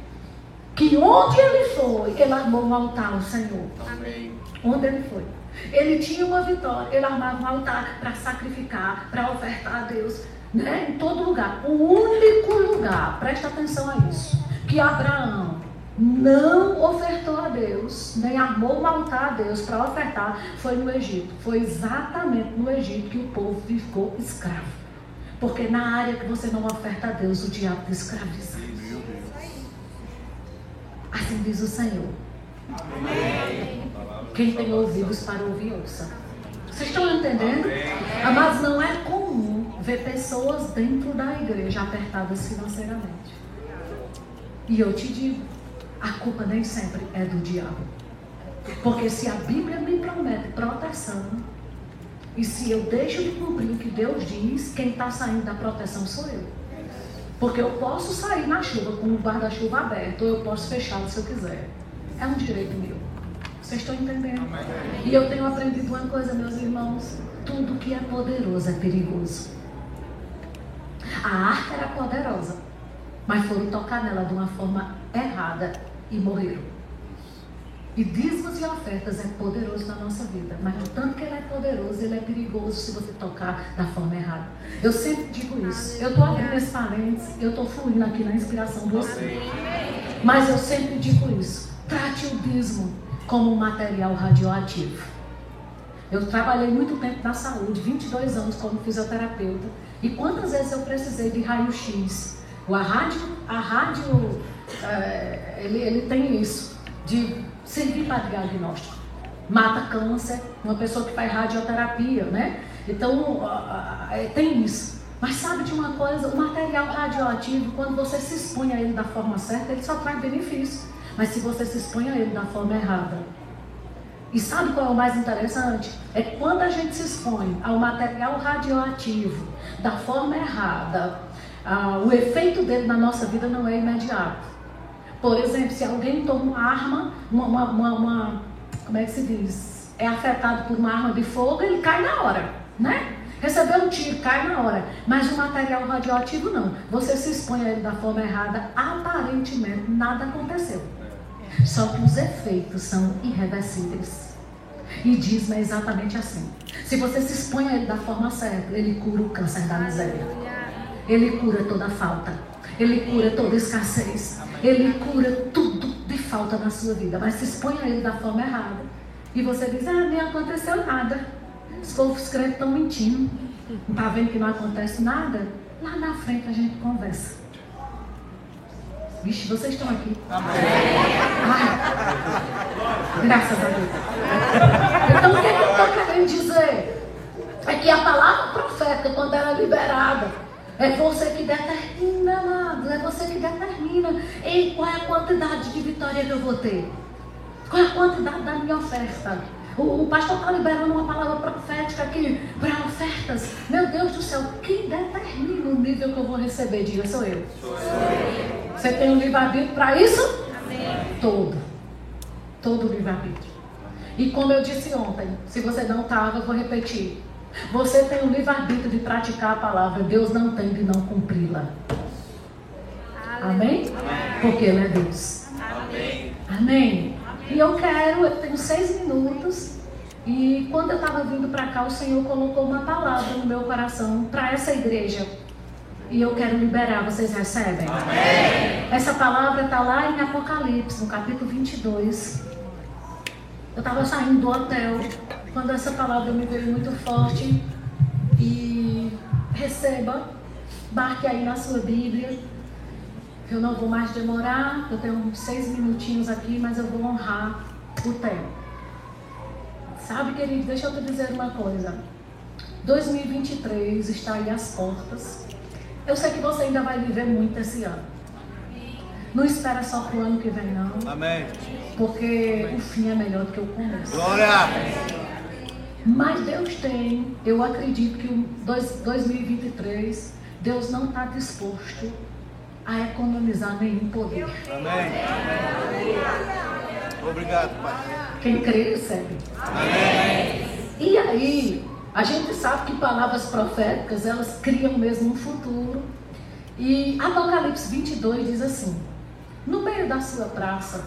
que onde ele foi, ele armou um altar ao Senhor. Amém. Onde ele foi. Ele tinha uma vitória, ele armava um altar para sacrificar, para ofertar a Deus, né? em todo lugar. O único lugar, presta atenção a isso, que Abraão não ofertou a Deus, nem armou um altar a Deus para ofertar, foi no Egito. Foi exatamente no Egito que o povo ficou escravo. Porque na área que você não oferta a Deus, o diabo te escraviza. Assim diz o Senhor. Quem tem ouvidos para ouvir, ouça. Vocês estão entendendo? Mas não é comum ver pessoas dentro da igreja apertadas financeiramente. E eu te digo, a culpa nem sempre é do diabo. Porque se a Bíblia me promete proteção, e se eu deixo de cumprir o que Deus diz, quem está saindo da proteção sou eu. Porque eu posso sair na chuva com o guarda-chuva aberto, ou eu posso fechá-lo se eu quiser. É um direito meu. Vocês estão entendendo? E eu tenho aprendido uma coisa, meus irmãos: tudo que é poderoso é perigoso. A arca era poderosa, mas foram tocar nela de uma forma errada e morreram. E dízimos e ofertas é poderoso na nossa vida, mas o tanto que ele é poderoso, ele é perigoso se você tocar da forma errada. Eu sempre digo isso. Eu estou abrindo esse parênteses, eu estou fluindo aqui na inspiração do Espírito. Mas eu sempre digo isso. Trate o dízimo como material radioativo. Eu trabalhei muito tempo na saúde, 22 anos como fisioterapeuta. E quantas vezes eu precisei de raio-x? A rádio, a rádio é, ele, ele tem isso, de servir para diagnóstico. Mata câncer, uma pessoa que faz radioterapia, né? Então, é, tem isso. Mas sabe de uma coisa? O material radioativo, quando você se expõe a ele da forma certa, ele só traz benefício. Mas se você se expõe a ele da forma errada. E sabe qual é o mais interessante? É quando a gente se expõe ao material radioativo da forma errada, ah, o efeito dele na nossa vida não é imediato. Por exemplo, se alguém toma uma arma, uma, uma, uma, uma como é que se diz? É afetado por uma arma de fogo, ele cai na hora, né? Recebeu um tiro, cai na hora. Mas o material radioativo não. Você se expõe a ele da forma errada, aparentemente nada aconteceu. Só que os efeitos são irreversíveis. E diz é exatamente assim. Se você se expõe a ele da forma certa, ele cura o câncer da miséria. Ele cura toda falta. Ele cura toda escassez. Ele cura tudo de falta na sua vida. Mas se expõe a ele da forma errada. E você diz, ah, nem aconteceu nada. Os povos crentes estão mentindo. Não está vendo que não acontece nada? Lá na frente a gente conversa. Vixe, vocês estão aqui. Ai, graças a Deus. Então o que, é eu estou querendo dizer? É que a palavra profética, quando ela é liberada, é você que determina, amado. É você que determina. Ei, qual é a quantidade de vitória que eu vou ter? Qual é a quantidade da minha oferta? O, o pastor está liberando uma palavra profética aqui para ofertas. Meu Deus do céu, quem determina o nível que eu vou receber? Diga, sou eu. Sou eu. Você tem um livre-arbítrio para isso? Amém. Todo. Todo livre-arbítrio. E como eu disse ontem, se você não estava, eu vou repetir. Você tem o livre-arbítrio de praticar a palavra, Deus não tem de não cumpri-la. Amém? Amém? Porque Ele é Deus. Amém. Amém. E eu quero, eu tenho seis minutos. E quando eu estava vindo para cá, o Senhor colocou uma palavra no meu coração para essa igreja. E eu quero liberar, vocês recebem? Amém. Essa palavra está lá em Apocalipse, no capítulo 22. Eu estava saindo do hotel quando essa palavra me veio muito forte. E receba, marque aí na sua Bíblia. Eu não vou mais demorar, eu tenho seis minutinhos aqui, mas eu vou honrar o tempo. Sabe, querido, deixa eu te dizer uma coisa. 2023 está aí às portas. Eu sei que você ainda vai viver muito esse ano. Não espera só pro ano que vem, não. Amém. Porque o fim é melhor do que o começo. Glória. Mas Deus tem, eu acredito que o dois- 2023, Deus não está disposto a economizar nenhum poder. Amém. Obrigado, Pai. Quem crê, recebe. E aí, a gente sabe que palavras proféticas, elas criam mesmo um futuro. E Apocalipse 22 diz assim: No meio da sua praça,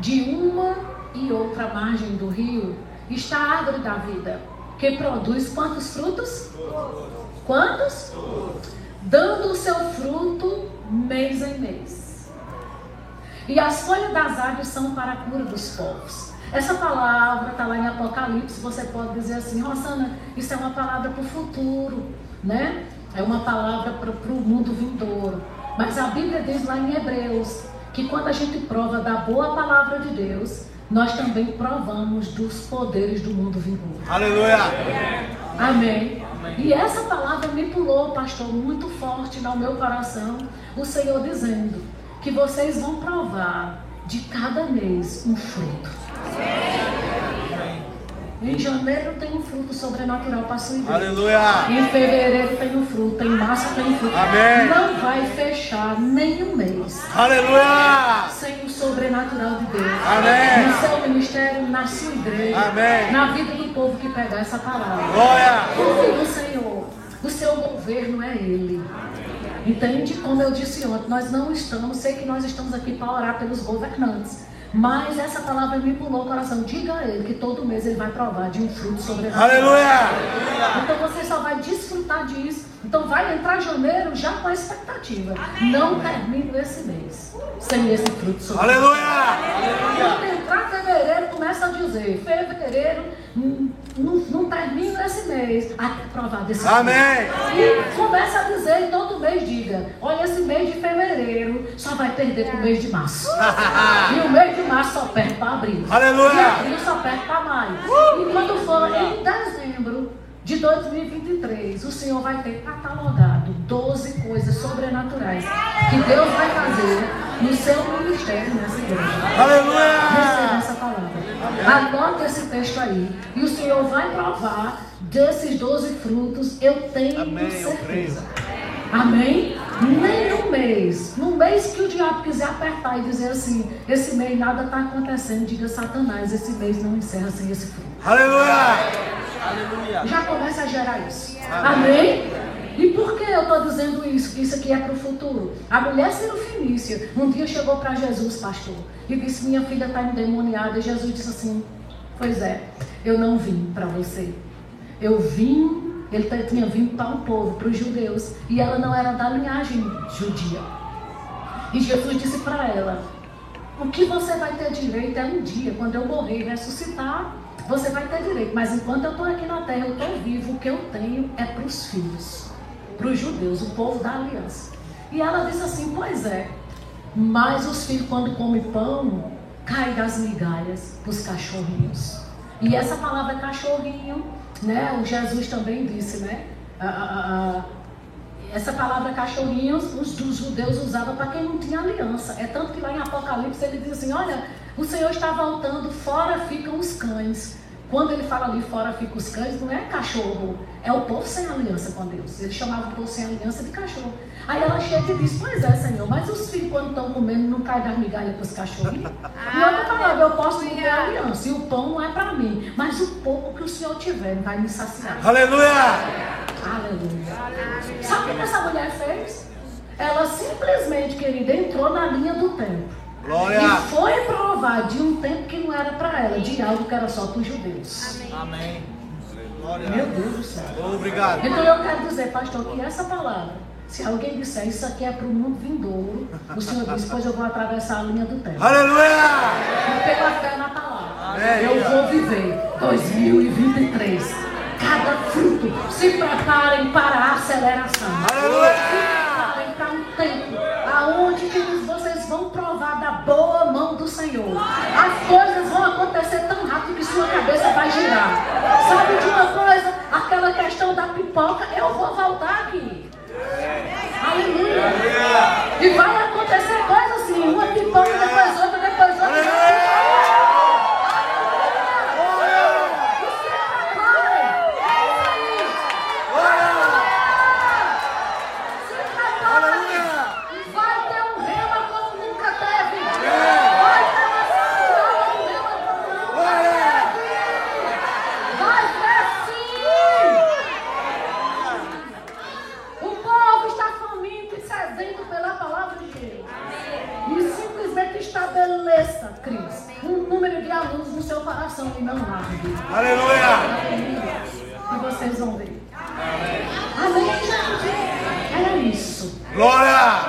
de uma e outra margem do rio, está a árvore da vida, que produz quantos frutos? Quantos? Dando o seu fruto mês em mês. E as folhas das árvores são para a cura dos povos. Essa palavra está lá em Apocalipse, você pode dizer assim, Rosana, isso é uma palavra para o futuro, né? É uma palavra para o mundo vindouro. Mas a Bíblia diz lá em Hebreus que quando a gente prova da boa palavra de Deus, nós também provamos dos poderes do mundo vindouro. Aleluia. Amém. E essa palavra me pulou, pastor, muito forte no meu coração. O Senhor dizendo que vocês vão provar de cada mês um fruto. Em janeiro tem um fruto sobrenatural para a sua igreja. Aleluia. Em fevereiro tem um fruto, em março tem um fruto. Amém. Não vai fechar nenhum mês Aleluia. sem o sobrenatural de Deus. Amém. No seu ministério, na sua igreja, Amém. na vida do povo que pegar essa palavra. Glória. Confie no Senhor. O seu governo é Ele. Entende? Como eu disse ontem, nós não estamos, sei que nós estamos aqui para orar pelos governantes. Mas essa palavra me pulou o coração. Diga a ele que todo mês ele vai provar de um fruto sobrenatural. Aleluia. Então você só vai desfrutar disso. Então vai entrar janeiro já com a expectativa. Não termino esse mês sem esse fruto sobrenatural. Aleluia. Quando entrar fevereiro, começa a dizer: fevereiro, hum, não, não termina esse mês até provar desse. Amém. E começa a dizer, todo mês diga: olha, esse mês de fevereiro só vai perder para o mês de março. e o mês de março só perde para abril. Aleluia. E abril só perde para maio. E quando for em dezembro de 2023, o Senhor vai ter catalogado 12 coisas sobrenaturais que Deus vai fazer no seu ministério nessa igreja. Receba Aleluia. essa palavra. Anota esse texto aí. E o Senhor vai provar desses 12 frutos, eu tenho Amém, eu certeza. Amém? Nem um mês. No mês que o diabo quiser apertar e dizer assim, esse mês nada está acontecendo, diga Satanás, esse mês não encerra sem esse fruto. Aleluia. Já começa a gerar isso. Amém? E por que eu estou dizendo isso? Que isso aqui é para o futuro. A mulher Fenícia um dia chegou para Jesus, pastor, e disse: Minha filha está endemoniada. E Jesus disse assim: Pois é, eu não vim para você. Eu vim, ele tinha vindo para um povo, para os judeus, e ela não era da linhagem judia. E Jesus disse para ela: O que você vai ter direito é um dia, quando eu morrer e ressuscitar, você vai ter direito. Mas enquanto eu estou aqui na terra, eu estou vivo, o que eu tenho é para os filhos, para os judeus, o povo da aliança. E ela disse assim: Pois é, mas os filhos, quando comem pão, caem das migalhas para os cachorrinhos. E essa palavra cachorrinho, né? O Jesus também disse, né? A- a- a- essa palavra cachorrinhos, os, os judeus usavam para quem não tinha aliança. É tanto que lá em Apocalipse ele diz assim: Olha, o Senhor está voltando, fora ficam os cães. Quando ele fala ali, fora ficam os cães, não é cachorro, é o povo sem aliança com Deus. Ele chamava o povo sem aliança de cachorro. Aí ela chega e diz: Pois é, Senhor, mas os filhos, quando estão comendo, não caem das migalhas para os cachorrinhos? E outra palavra, eu posso não ter aliança, e o pão não é para mim, mas o pouco que o Senhor tiver vai me saciar. Aleluia. Aleluia. Sabe o que essa mulher fez? Ela simplesmente, querida, entrou na linha do tempo. Glória. E foi provar de um tempo que não era para ela, de algo que era só para os judeus. Amém. Meu Glória. Deus do céu. Obrigado. Então eu quero dizer, pastor, que essa palavra, se alguém disser isso aqui é para o mundo vindouro, o Senhor diz, pois eu vou atravessar a linha do tempo. Aleluia. E pela fé na palavra. Amém. Eu vou viver 2023. Cada fruto. Se preparem para a aceleração. Aleluia. boa mão do Senhor. As coisas vão acontecer tão rápido que sua cabeça vai girar. Sabe de uma coisa? Aquela questão da pipoca, eu vou voltar aqui. Aleluia. E vai acontecer coisa assim, uma pipoca E vocês vão ver. Amém, gente? Era isso. Glória.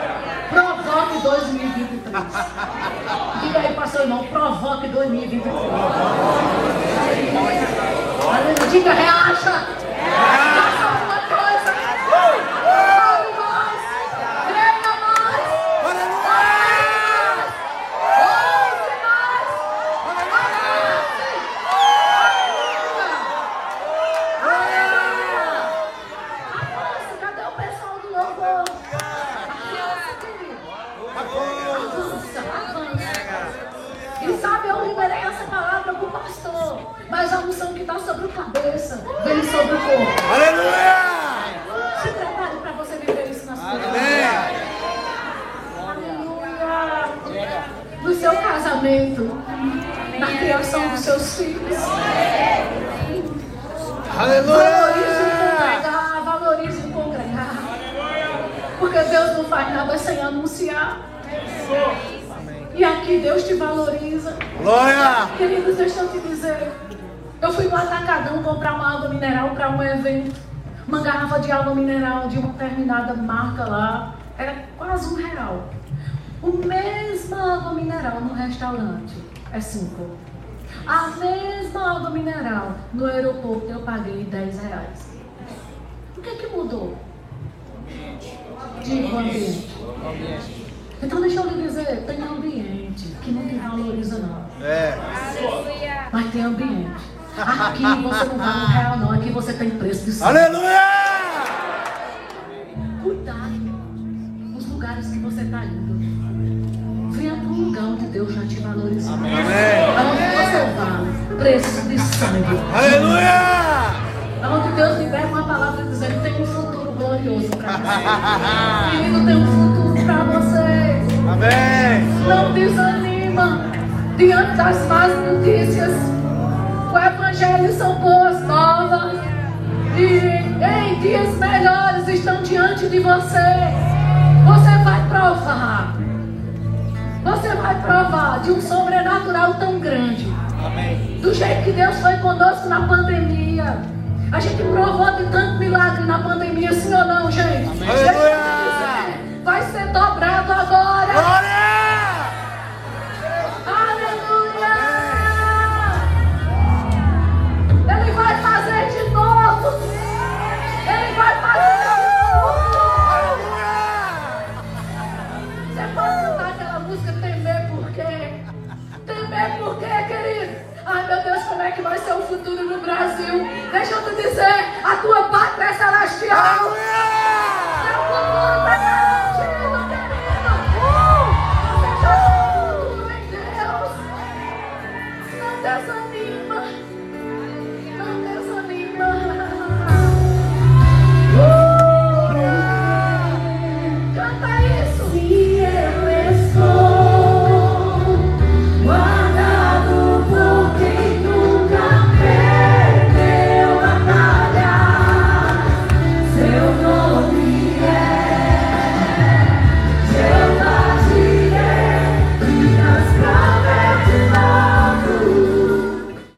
Provoque 2023. Diga aí, pastor irmão, provoque 2023. Aleluia. Diga, reaja. Faça alguma coisa. Fale mais. Creia mais. Aleluia. Ouve mais. Avance. Aleluia. Avance. Cadê o pessoal do louvor? Avança, querido. Avança, avança. E sabe, eu liberei essa palavra para o pastor. Mas a unção que está sobre a cabeça vem sobre o corpo. Aleluia. Se prepare para você viver isso na sua vida. Amém. Aleluia. No seu casamento, na criação dos seus filhos. Valorize Aleluia. congregar, valorize congregar. Porque Deus não faz nada sem anunciar. E aqui Deus te valoriza. Glória. Queridos, deixa eu te dizer. Eu fui no Atacadão comprar uma água mineral para um evento. Uma garrafa de água mineral de uma determinada marca lá. Era quase um real. O mesma água mineral no restaurante é cinco. A mesma água mineral no aeroporto eu paguei 10 reais. O que é que mudou? O ambiente. Então deixa eu lhe dizer, tem ambiente que não te valoriza não. É. Aleluia. Mas tem Aqui você não vai no real, não. Aqui você tem preço de sangue. Aleluia. Cuidado os lugares que você está indo. Venha para um lugar onde Deus já te valorizou. Amém. Aonde você vale preço de sangue. Aleluia. Aonde Deus libera uma palavra dizendo tem um futuro glorioso para você. Menino, tem um futuro para você. Amém. Não desanima diante das más notícias. O Evangelho são boas novas. E em dias melhores estão diante de você. Você vai provar. Você vai provar de um sobrenatural tão grande. Do jeito que Deus foi conosco na pandemia. A gente provou de tanto milagre na pandemia, sim ou não, gente? Vai ser dobrado agora. É que vai ser o futuro no Brasil? Deixa eu te dizer, a tua pátria é celestial! Aleluia. Está